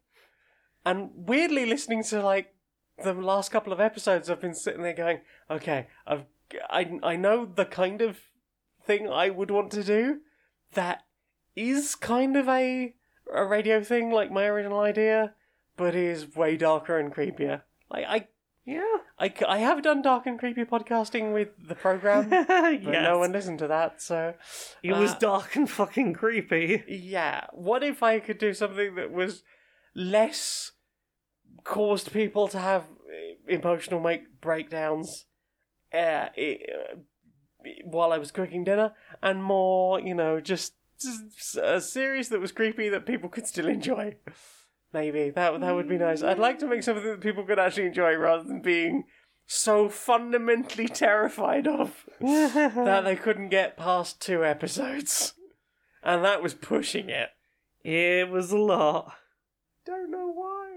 And weirdly, listening to like the last couple of episodes, I've been sitting there going, okay, I've I I know the kind of thing I would want to do that is kind of a a radio thing, like my original idea, but is way darker and creepier. Like I yeah. I, I have done dark and creepy podcasting with the program, but yes. no one listened to that. So It was uh, dark and fucking creepy. yeah, what if I could do something that was less caused people to have eh, emotional make breakdowns uh, eh, uh, while I was cooking dinner, and more, you know, just, just a uh, series that was creepy that people could still enjoy. Maybe that that would be nice. I'd like to make something that people could actually enjoy rather than being so fundamentally terrified of that they couldn't get past two episodes. And that was pushing it. it was a lot. Don't know why.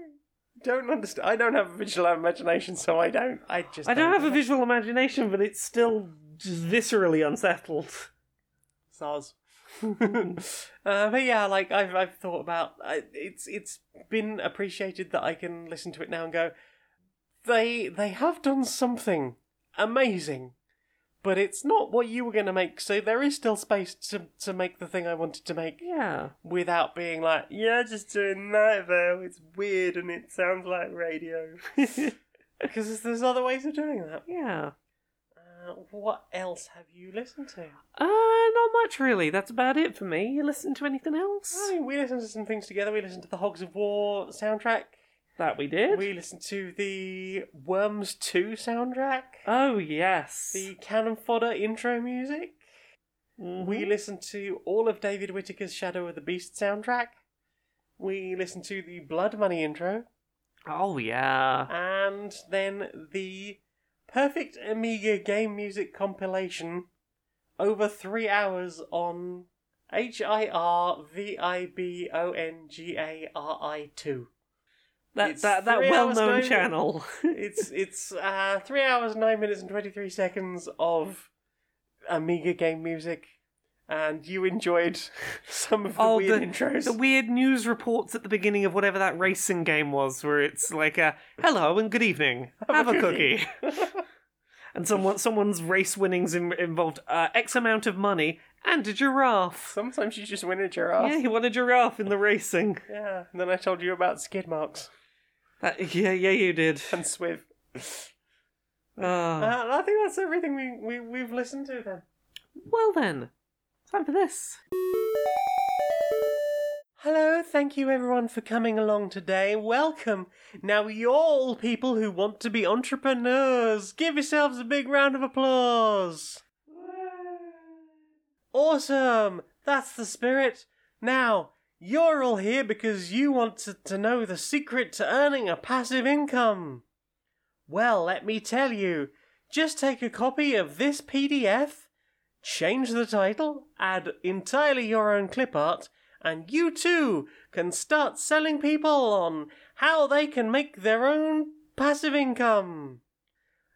Don't understand. I don't have a visual imagination, so I don't. I just. I don't have a visual imagination, but it's still just viscerally unsettled. Soz. uh, but yeah, like I've I've thought about I, it's it's been appreciated that I can listen to it now and go, they they have done something amazing, but it's not what you were going to make. So there is still space to to make the thing I wanted to make Yeah. without being like, yeah, just doing Night Vale. It's weird and it sounds like radio. Because there's other ways of doing that. Yeah. Uh, what else have you listened to? Uh, not much really. That's about it for me. You listen to anything else? I mean, we listened to some things together. We listened to the Hogs of War soundtrack. That we did. We listened to the Worms 2 soundtrack. Oh yes. The Cannon Fodder intro music. Mhm. We listened to all of David Whittaker's Shadow of the Beast soundtrack. We listened to the Blood Money intro. Oh yeah. And then the Perfect Amiga game music compilation over three hours on H I R V I B O N G A R I 2. That It's that that well-known nine- channel. It's it's uh, three hours, nine minutes, and 23 seconds of Amiga game music. And you enjoyed some of the oh, weird the, intros. the weird news reports at the beginning of whatever that racing game was, where it's like a hello and good evening, have, a cookie, and someone someone's race winnings in, involved uh, X amount of money and a giraffe. Sometimes you just win a giraffe. Yeah, he won a giraffe in the racing. Yeah, and then I told you about Skidmarks That, yeah, yeah, you did. and Swiv. Ah. Uh, I think that's everything we, we, we've listened to then. well then, time for this. Hello, thank you everyone for coming along today. Welcome. Now, you're all people who want to be entrepreneurs. Give yourselves a big round of applause. Awesome! That's the spirit. Now, you're all here because you want to, to know the secret to earning a passive income. Well, let me tell you. Just take a copy of this PDF, change the title, add entirely your own clip art, and you too can start selling people on how they can make their own passive income.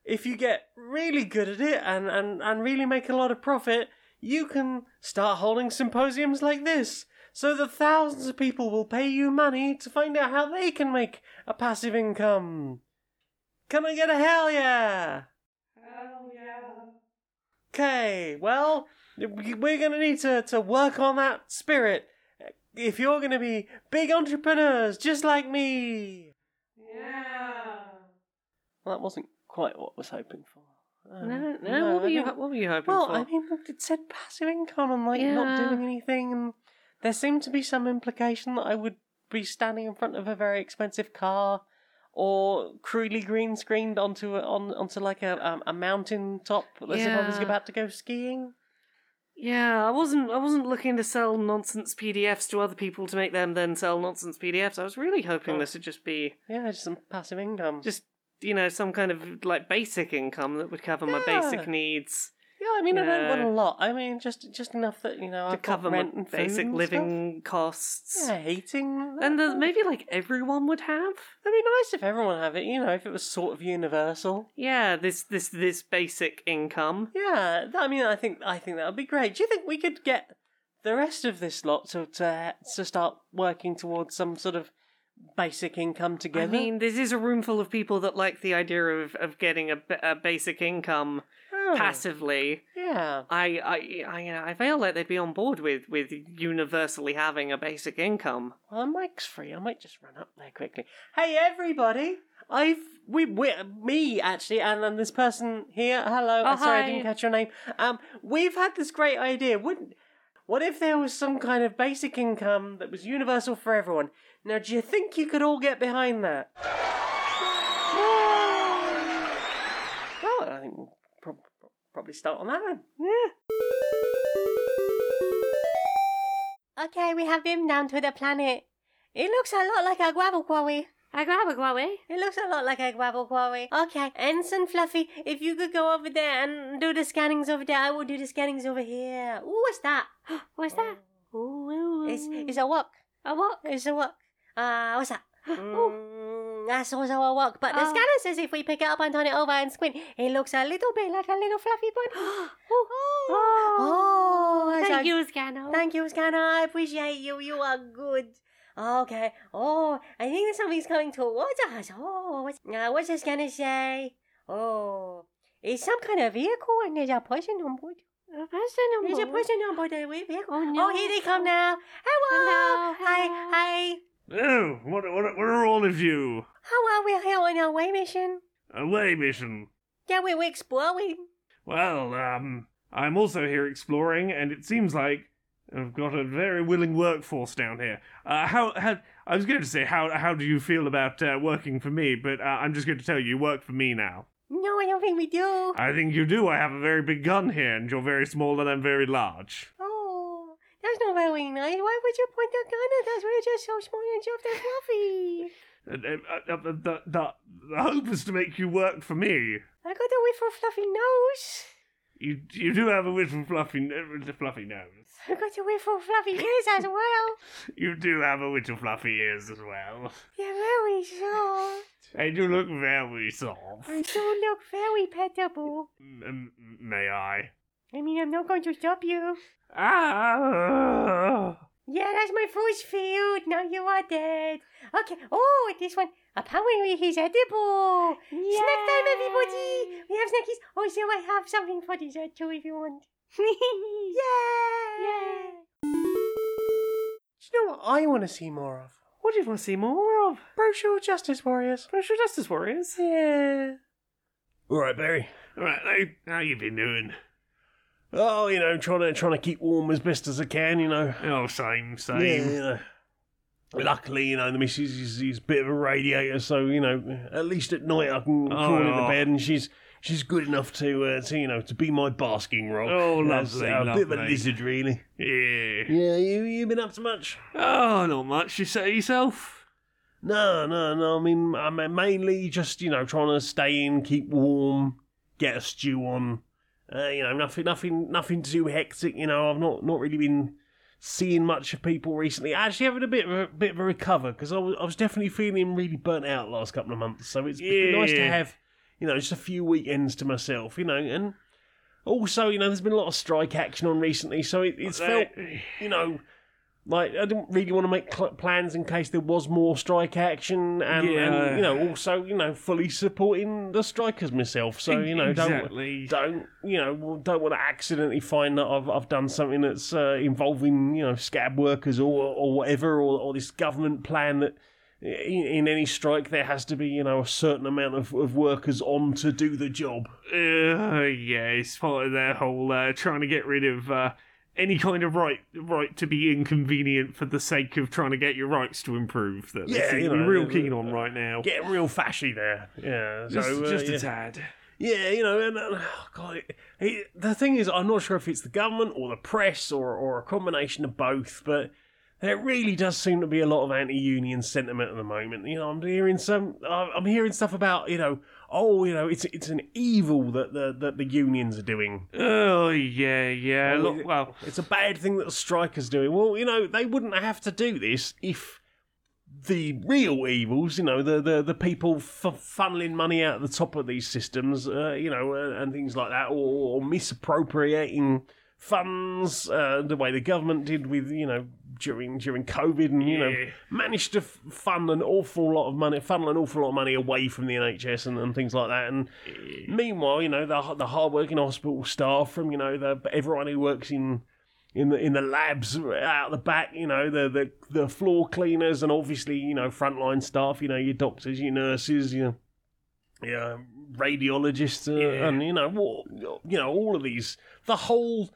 If you get really good at it and, and, and really make a lot of profit, you can start holding symposiums like this so that thousands of people will pay you money to find out how they can make a passive income. Can I get a hell yeah? Hell yeah. Okay, well, we- we're going to need to, to work on that spirit if you're going to be big entrepreneurs just like me. Yeah. Well, that wasn't quite what I was hoping for. Um, No, no, what were I you think- what were you hoping Well, for? I mean, it said passive income and like not doing anything, and there seemed to be some implication that I would be standing in front of a very expensive car, or crudely green screened onto a, on onto like a um, a mountain top as if I was about to go skiing. Yeah, I wasn't. I wasn't looking to sell nonsense PDFs to other people to make them then sell nonsense PDFs. I was really hoping Oh. this would just be Yeah, just some passive income. just you know some kind of like basic income that would cover my Yeah. basic needs. I mean, I don't want a lot. I mean, just just enough that you know to I've got cover my rent and food basic and living costs. Stuff. Yeah, heating. And that. maybe like everyone would have. It'd be nice if everyone had it. You know, if it was sort of universal. Yeah, this this this basic income. Yeah, that- I mean, I think I think that would be great. Do you think we could get the rest of this lot to to, to start working towards some sort of basic income together? I mean, this is a room full of people that like the idea of, of getting a, ba- a basic income Passively. Yeah. I I I know. I feel like they'd be on board with with universally having a basic income. Well, mic's free. I might just run up there quickly. Hey, everybody! I've we, we me actually, and, then this person here. Hello. Oh, sorry, I didn't catch your name. Um, we've had this great idea. Wouldn't what if there was some kind of basic income that was universal for everyone? Now, do you think you could all get behind that? Well, I think we'll probably start on that then. Okay, we have been down to the planet. It looks a lot like a gravel quarry. A gravel quarry? It looks a lot like a gravel quarry. Okay, Ensign Fluffy, if you could go over there and do the scannings over there, I will do the scannings over here. Ooh, what's that? what's that? Ooh, it's, it's a walk. A walk? It's a walk. Uh, what's that? Ooh, that's also a walk. But the Oh. scanner says if we pick it up and turn it over and squint, it looks a little bit like a little fluffy bunny. oh, oh, that's Thank you, scanner. Thank you, Scanner. I appreciate you. You are good. Okay. Oh, I think something's coming towards us. Oh, what's, uh, what's the scanner say? Oh, it's some kind of vehicle and there's a person on board. A person on There's a board. person on board the vehicle. Oh, no. Oh, here they come now. Hello. Hello, Hi. Hi. Oh, what, what, what are all of you? How are we here on our way mission? Away mission. Yeah, we, we're exploring. Well, um, I'm also here exploring, and it seems like I've got a very willing workforce down here. Uh, how, how, I was going to say, how, how do you feel about uh, working for me? But uh, I'm just going to tell you, you work for me now. No, I don't think we do. I think you do. I have a very big gun here, and you're very small, and I'm very large. That's not very nice. Why would you point that gun at us? We're just so small and soft and fluffy. Uh, uh, uh, the, the, the hope is to make you work for me. I got a whiff of fluffy nose. You, you do have a little fluffy, uh, fluffy nose. I got a whiff of fluffy ears as well. You do have a little fluffy ears as well. You're very soft. And you look very soft. I do look very petable. M- may I? I mean, I'm not going to stop you. Ah! Yeah, that's my first field. Now you are dead. Okay. Oh, this one. Apparently he's edible. Snack time, everybody. We have snackies. Also, I have something for dessert too if you want. yeah. Do you know what I want to see more of? What do you want to see more of? Brochure Justice Warriors. Social Justice Warriors. Yeah. All right, Barry. All right, how, how you been doing? Oh, you know, trying to trying to keep warm as best as I can. You know. Oh, same, Yeah, same. you know. Luckily, you know, the missus is, is a bit of a radiator, so you know, at least at night I can crawl into Oh. bed, and she's she's good enough to, uh, to you know, to be my basking rock. Oh, lovely, uh, A bit of a lizard, really. Yeah. Yeah, you you been up to much? Oh, not much. You say yourself? No, no, no. I mean, I mean, mainly just you know trying to stay in, keep warm, get a stew on. Uh, you know, nothing, nothing, nothing too hectic. You know, I've not not really been seeing much of people recently. I actually, having a bit of a bit of a recover because I was I was definitely feeling really burnt out the last couple of months. So it's been nice to have you know just a few weekends to myself. You know, and also you know there's been a lot of strike action on recently, so it, it's felt you know, like I didn't really want to make cl- plans in case there was more strike action, and, Yeah. and you know, also you know, fully supporting the strikers myself. So you know, exactly. don't don't you know, don't want to accidentally find that I've I've done something that's uh, involving you know scab workers or or whatever, or, or this government plan that. In, in any strike, there has to be, you know, a certain amount of, of workers on to do the job. Uh, yeah, it's part of their whole uh, trying to get rid of uh, any kind of right right to be inconvenient for the sake of trying to get your rights to improve. That Yeah, you know, real keen on right now. Getting real fashy there. Yeah. just so, uh, just yeah. a tad. Yeah, you know, and uh, oh God, it, it, the thing is, I'm not sure if it's the government or the press or or a combination of both, but there really does seem to be a lot of anti-union sentiment at the moment. You know, I'm hearing some, I'm hearing stuff about, you know, oh, you know, it's it's an evil that the that the unions are doing. Oh yeah, yeah. Oh, Look, well, It's a bad thing that the strikers doing. Well, you know, they wouldn't have to do this if the real evils, you know, the the, the people f- funneling money out of the top of these systems, uh, you know, uh, and things like that, or, or misappropriating funds uh, the way the government did with you know during during COVID, and you know managed to f- fund an awful lot of money, funnel an awful lot of money away from the NHS and, and things like that. And meanwhile, you know the the hardworking hospital staff from you know the everyone who works in in the in the labs out the back, you know the the the floor cleaners and obviously you know frontline staff, you know your doctors, your nurses, your yeah, radiologists, uh, Yeah. and you know, all, you know, all of these, the whole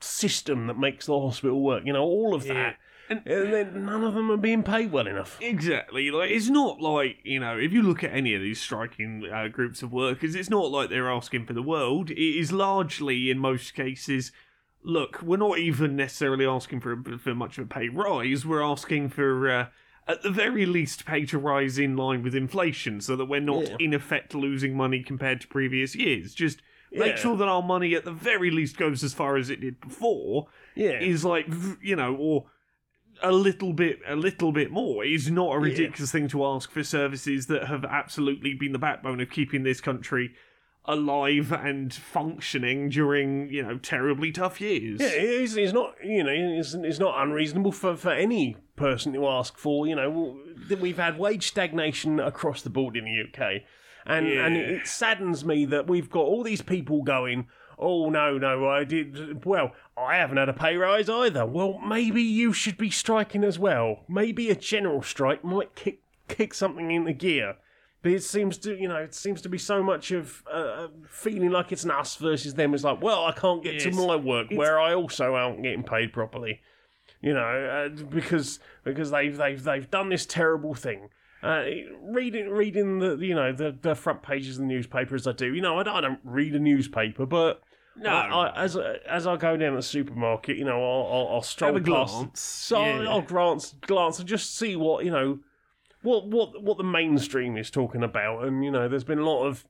system that makes the hospital work, you know, all of that, And- and then none of them are being paid well enough. Exactly. Like it's not like you know, if you look at any of these striking uh, groups of workers, it's not like they're asking for the world. It is largely, in most cases, look, we're not even necessarily asking for for much of a pay rise. We're asking for. Uh, at the very least, pay to rise in line with inflation, so that we're not Yeah. in effect losing money compared to previous years. Just make sure that our money, at the very least, goes as far as it did before Yeah, is like you know or a little bit a little bit more is not a Yeah. ridiculous thing to ask for services that have absolutely been the backbone of keeping this country alive and functioning during you know terribly tough years Yeah, it's, it's not you know it's, it's not unreasonable for, for any person to ask for. You know, we've had wage stagnation across the board in the UK, and and it saddens me that we've got all these people going. Oh no, no, I did well. I haven't had a pay rise either. Well, maybe you should be striking as well. Maybe a general strike might kick kick something into gear. But it seems to, you know, it seems to be so much of uh, feeling like it's an us versus them. It's like, well, I can't get to my work where I also aren't getting paid properly, you know, uh, because because they've they've they've done this terrible thing. Uh, reading reading the you know the, the front pages of the newspaper as I do, you know, I don't, I don't read a newspaper, but No. I, I, as as I go down the supermarket, you know, I'll I'll, I'll stroll have a past, glance so yeah. I'll glance glance and just see what you know what what what the mainstream is talking about, and you know, there's been a lot of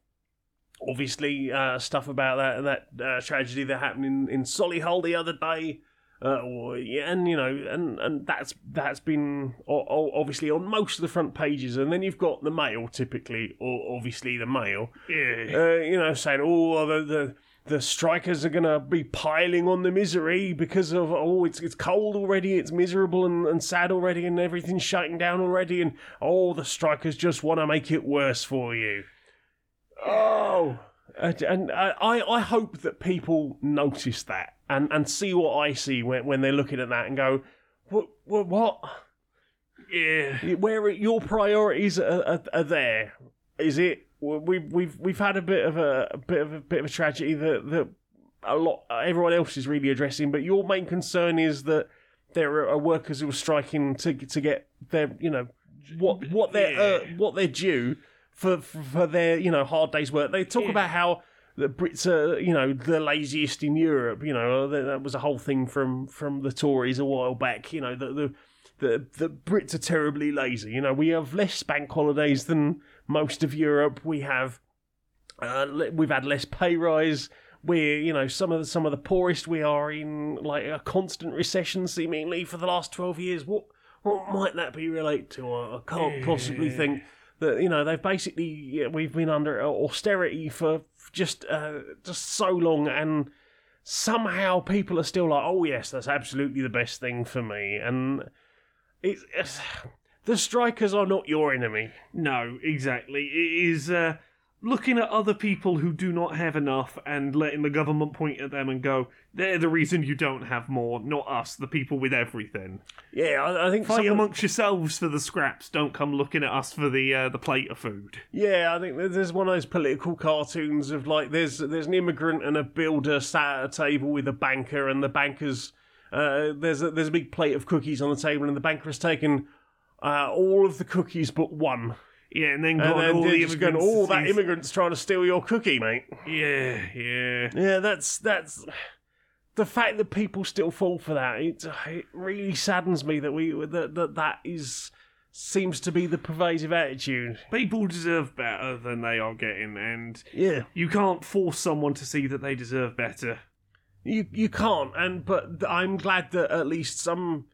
obviously uh, stuff about that that uh, tragedy that happened in in Solihull the other day. Uh, yeah, and you know, and, and that's that's been obviously on most of the front pages, and then you've got the Mail, typically, or obviously the Mail, yeah. Uh, you know, saying, "Oh, the the, the strikers are going to be piling on the misery because of oh, it's it's cold already, it's miserable and, and sad already, and everything's shutting down already, and oh, the strikers just want to make it worse for you." Oh, and, and I I hope that people notice that and and see what I see when when they're looking at that and go, "What what what." yeah where your priorities are, are, are there is it we've we've we've had a bit of a, a bit of a bit of a tragedy that that a lot everyone else is really addressing but your main concern is that there are workers who are striking to to get their you know what what they're uh, what they're due for for their you know hard day's work they talk Yeah. about how the Brits are, you know, the laziest in Europe. You know, that, that was a whole thing from from the Tories a while back. You know, the the the, the Brits are terribly lazy. You know, we have less bank holidays than most of Europe. We have uh, we've had less pay rise. We're you know some of the, some of the poorest. We are in like a constant recession seemingly for the last twelve years. What what might that be related to? I, I can't possibly think that you know they've basically we've been under austerity for just uh, just so long and somehow people are still like oh yes that's absolutely the best thing for me. And it's, it's the strikers are not your enemy. No exactly. It is uh looking at other people who do not have enough and letting the government point at them and go they're the reason you don't have more not us the people with everything yeah I, I think Fight amongst yourselves for the scraps. Don't come looking at us for the uh, the plate of food. Yeah, I think there's one of those political cartoons of like there's there's an immigrant and a builder sat at a table with a banker, and the banker's uh, there's a, there's a big plate of cookies on the table, and the banker has taken uh, all of the cookies but one, Yeah, and then and then all the just going, immigrants. "Oh, that immigrant's trying to steal your cookie, mate." Yeah, yeah. Yeah, that's that's the fact that people still fall for that. It it really saddens me that we that that, that is seems to be the pervasive attitude. People deserve better than they are getting, and Yeah. you can't force someone to see that they deserve better. You you can't, and but I'm glad that at least some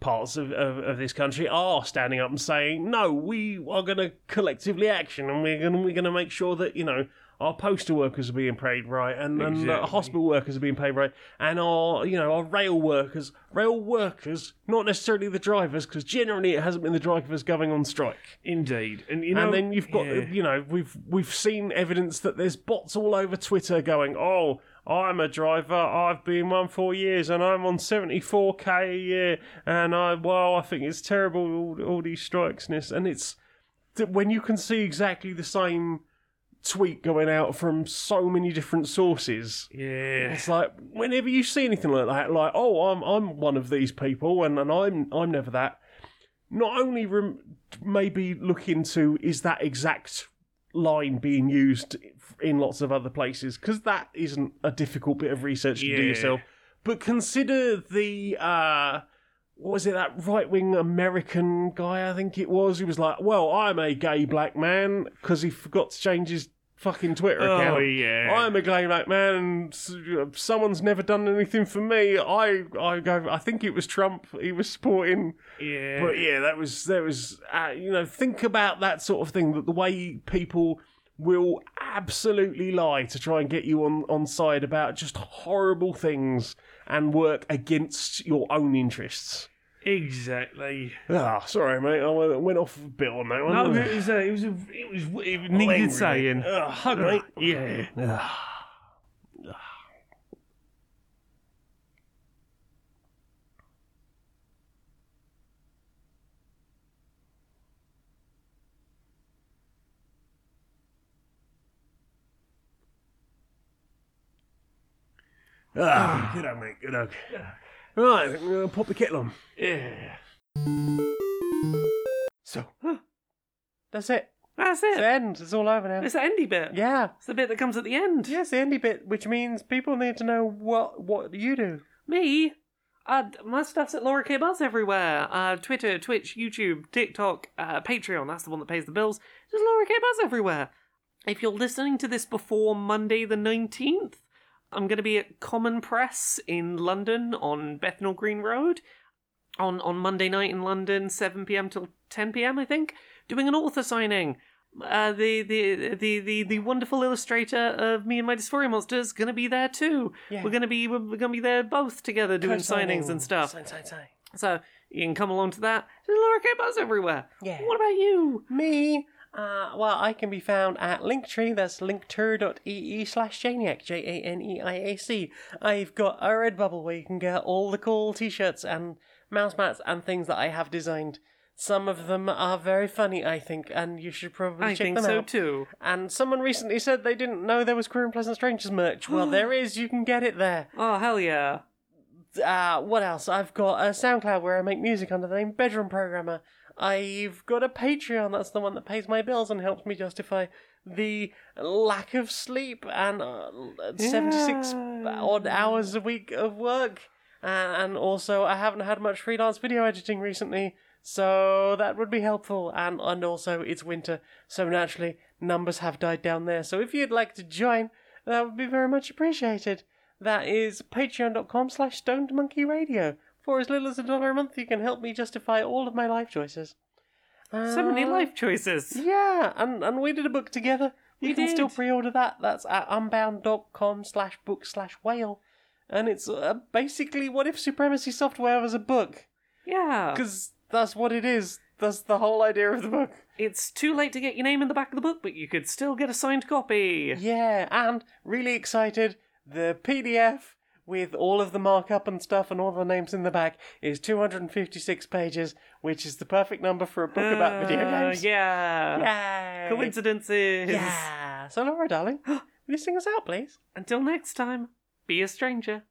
parts of, of, of this country are standing up and saying, no, we are going to collectively action, and we're going to we're to make sure that you know our postal workers are being paid right, and, and uh, hospital workers are being paid right, and our you know our rail workers, rail workers, not necessarily the drivers, because generally it hasn't been the drivers going on strike. Indeed, and you know, and then you've got yeah. you know we've we've seen evidence that there's bots all over Twitter going, oh, I'm a driver, I've been one for years, and I'm on 74k a year, and I well, I think it's terrible all, all these strikes and this, and it's when you can see exactly the same tweet going out from so many different sources. yeah, It's like whenever you see anything like that, like oh, I'm I'm one of these people, and, and I'm I'm never that. Not only rem- maybe look into is that exact line being used in lots of other places because that isn't a difficult bit of research to do yourself, but consider the uh, what was it that right wing American guy? I think it was. He was like, "Well, I'm a gay black man" because he forgot to change his fucking Twitter account. oh yeah, I'm a gay black man, and someone's never done anything for me. I, I go. I think it was Trump. He was supporting, yeah, but yeah, that was there was. Uh, you know, think about that sort of thing. That the way people will absolutely lie to try and get you on on side about just horrible things and work against your own interests. Exactly. Ah, sorry, mate. I went, went off a bit on that one. No, didn't it was, uh, it was, a, it was, it angry, needed mate. saying. Ugh, hug, mate. Yeah. Ah, good hug, mate. Good hug. Right, I'm gonna pop the kettle on. Yeah. So, that's it. That's It's the it. end. It's all over now. It's the endy bit. Yeah. It's the bit that comes at the end. Yes, the endy bit, which means people need to know what what you do. Me? Uh, my stuff's at Laura K. Buzz everywhere. Uh, Twitter, Twitch, YouTube, TikTok, uh, Patreon. That's the one that pays the bills. Just Laura K. Buzz everywhere. If you're listening to this before Monday the 19th, I'm going to be at Common Press in London on Bethnal Green Road on, on Monday night in London, 7 pm till 10 pm, I think, doing an author signing. Uh, the, the the the the wonderful illustrator of me and my dysphoria monsters gonna be there too. Yeah. We're gonna be we're gonna be there both together doing Co-signing. signings and stuff. Sign, sign, sign. So you can come along to that. There's Laura K Buzz everywhere. Yeah. What about you? Me? Uh, well, I can be found at Linktree. That's linktr.ee slash Janiac, J A N E I A C. I've got a Redbubble where you can get all the cool t shirts and mouse mats and things that I have designed. Some of them are very funny, I think, and you should probably I check think them so out. too. And someone recently said they didn't know there was Queer and Pleasant Strangers merch. Well, there is. You can get it there. Oh hell yeah! Uh, what else? I've got a SoundCloud where I make music under the name Bedroom Programmer. I've got a Patreon. That's the one that pays my bills and helps me justify the lack of sleep and uh, 76 Yeah. odd hours a week of work. And also, I haven't had much freelance video editing recently, so that would be helpful. And and also, it's winter, so naturally, numbers have died down there. So if you'd like to join, that would be very much appreciated. That is patreon.com slash stoned monkey radio. For as little as a dollar a month, you can help me justify all of my life choices. So many Uh, life choices. Yeah, and, and we did a book together. You We can still pre-order that. That's at unbound.com slash book slash whale. And it's uh, basically what if Supremacy Software was a book? Yeah. Because that's what it is. That's the whole idea of the book. It's too late to get your name in the back of the book, but you could still get a signed copy. Yeah, and really excited. The PDF with all of the markup and stuff and all the names in the back is 256 pages, which is the perfect number for a book about video Uh, games. yeah. Yay! Coincidences. Yeah. So, Laura, darling, will you sing us out, please? Until next time, be a stranger.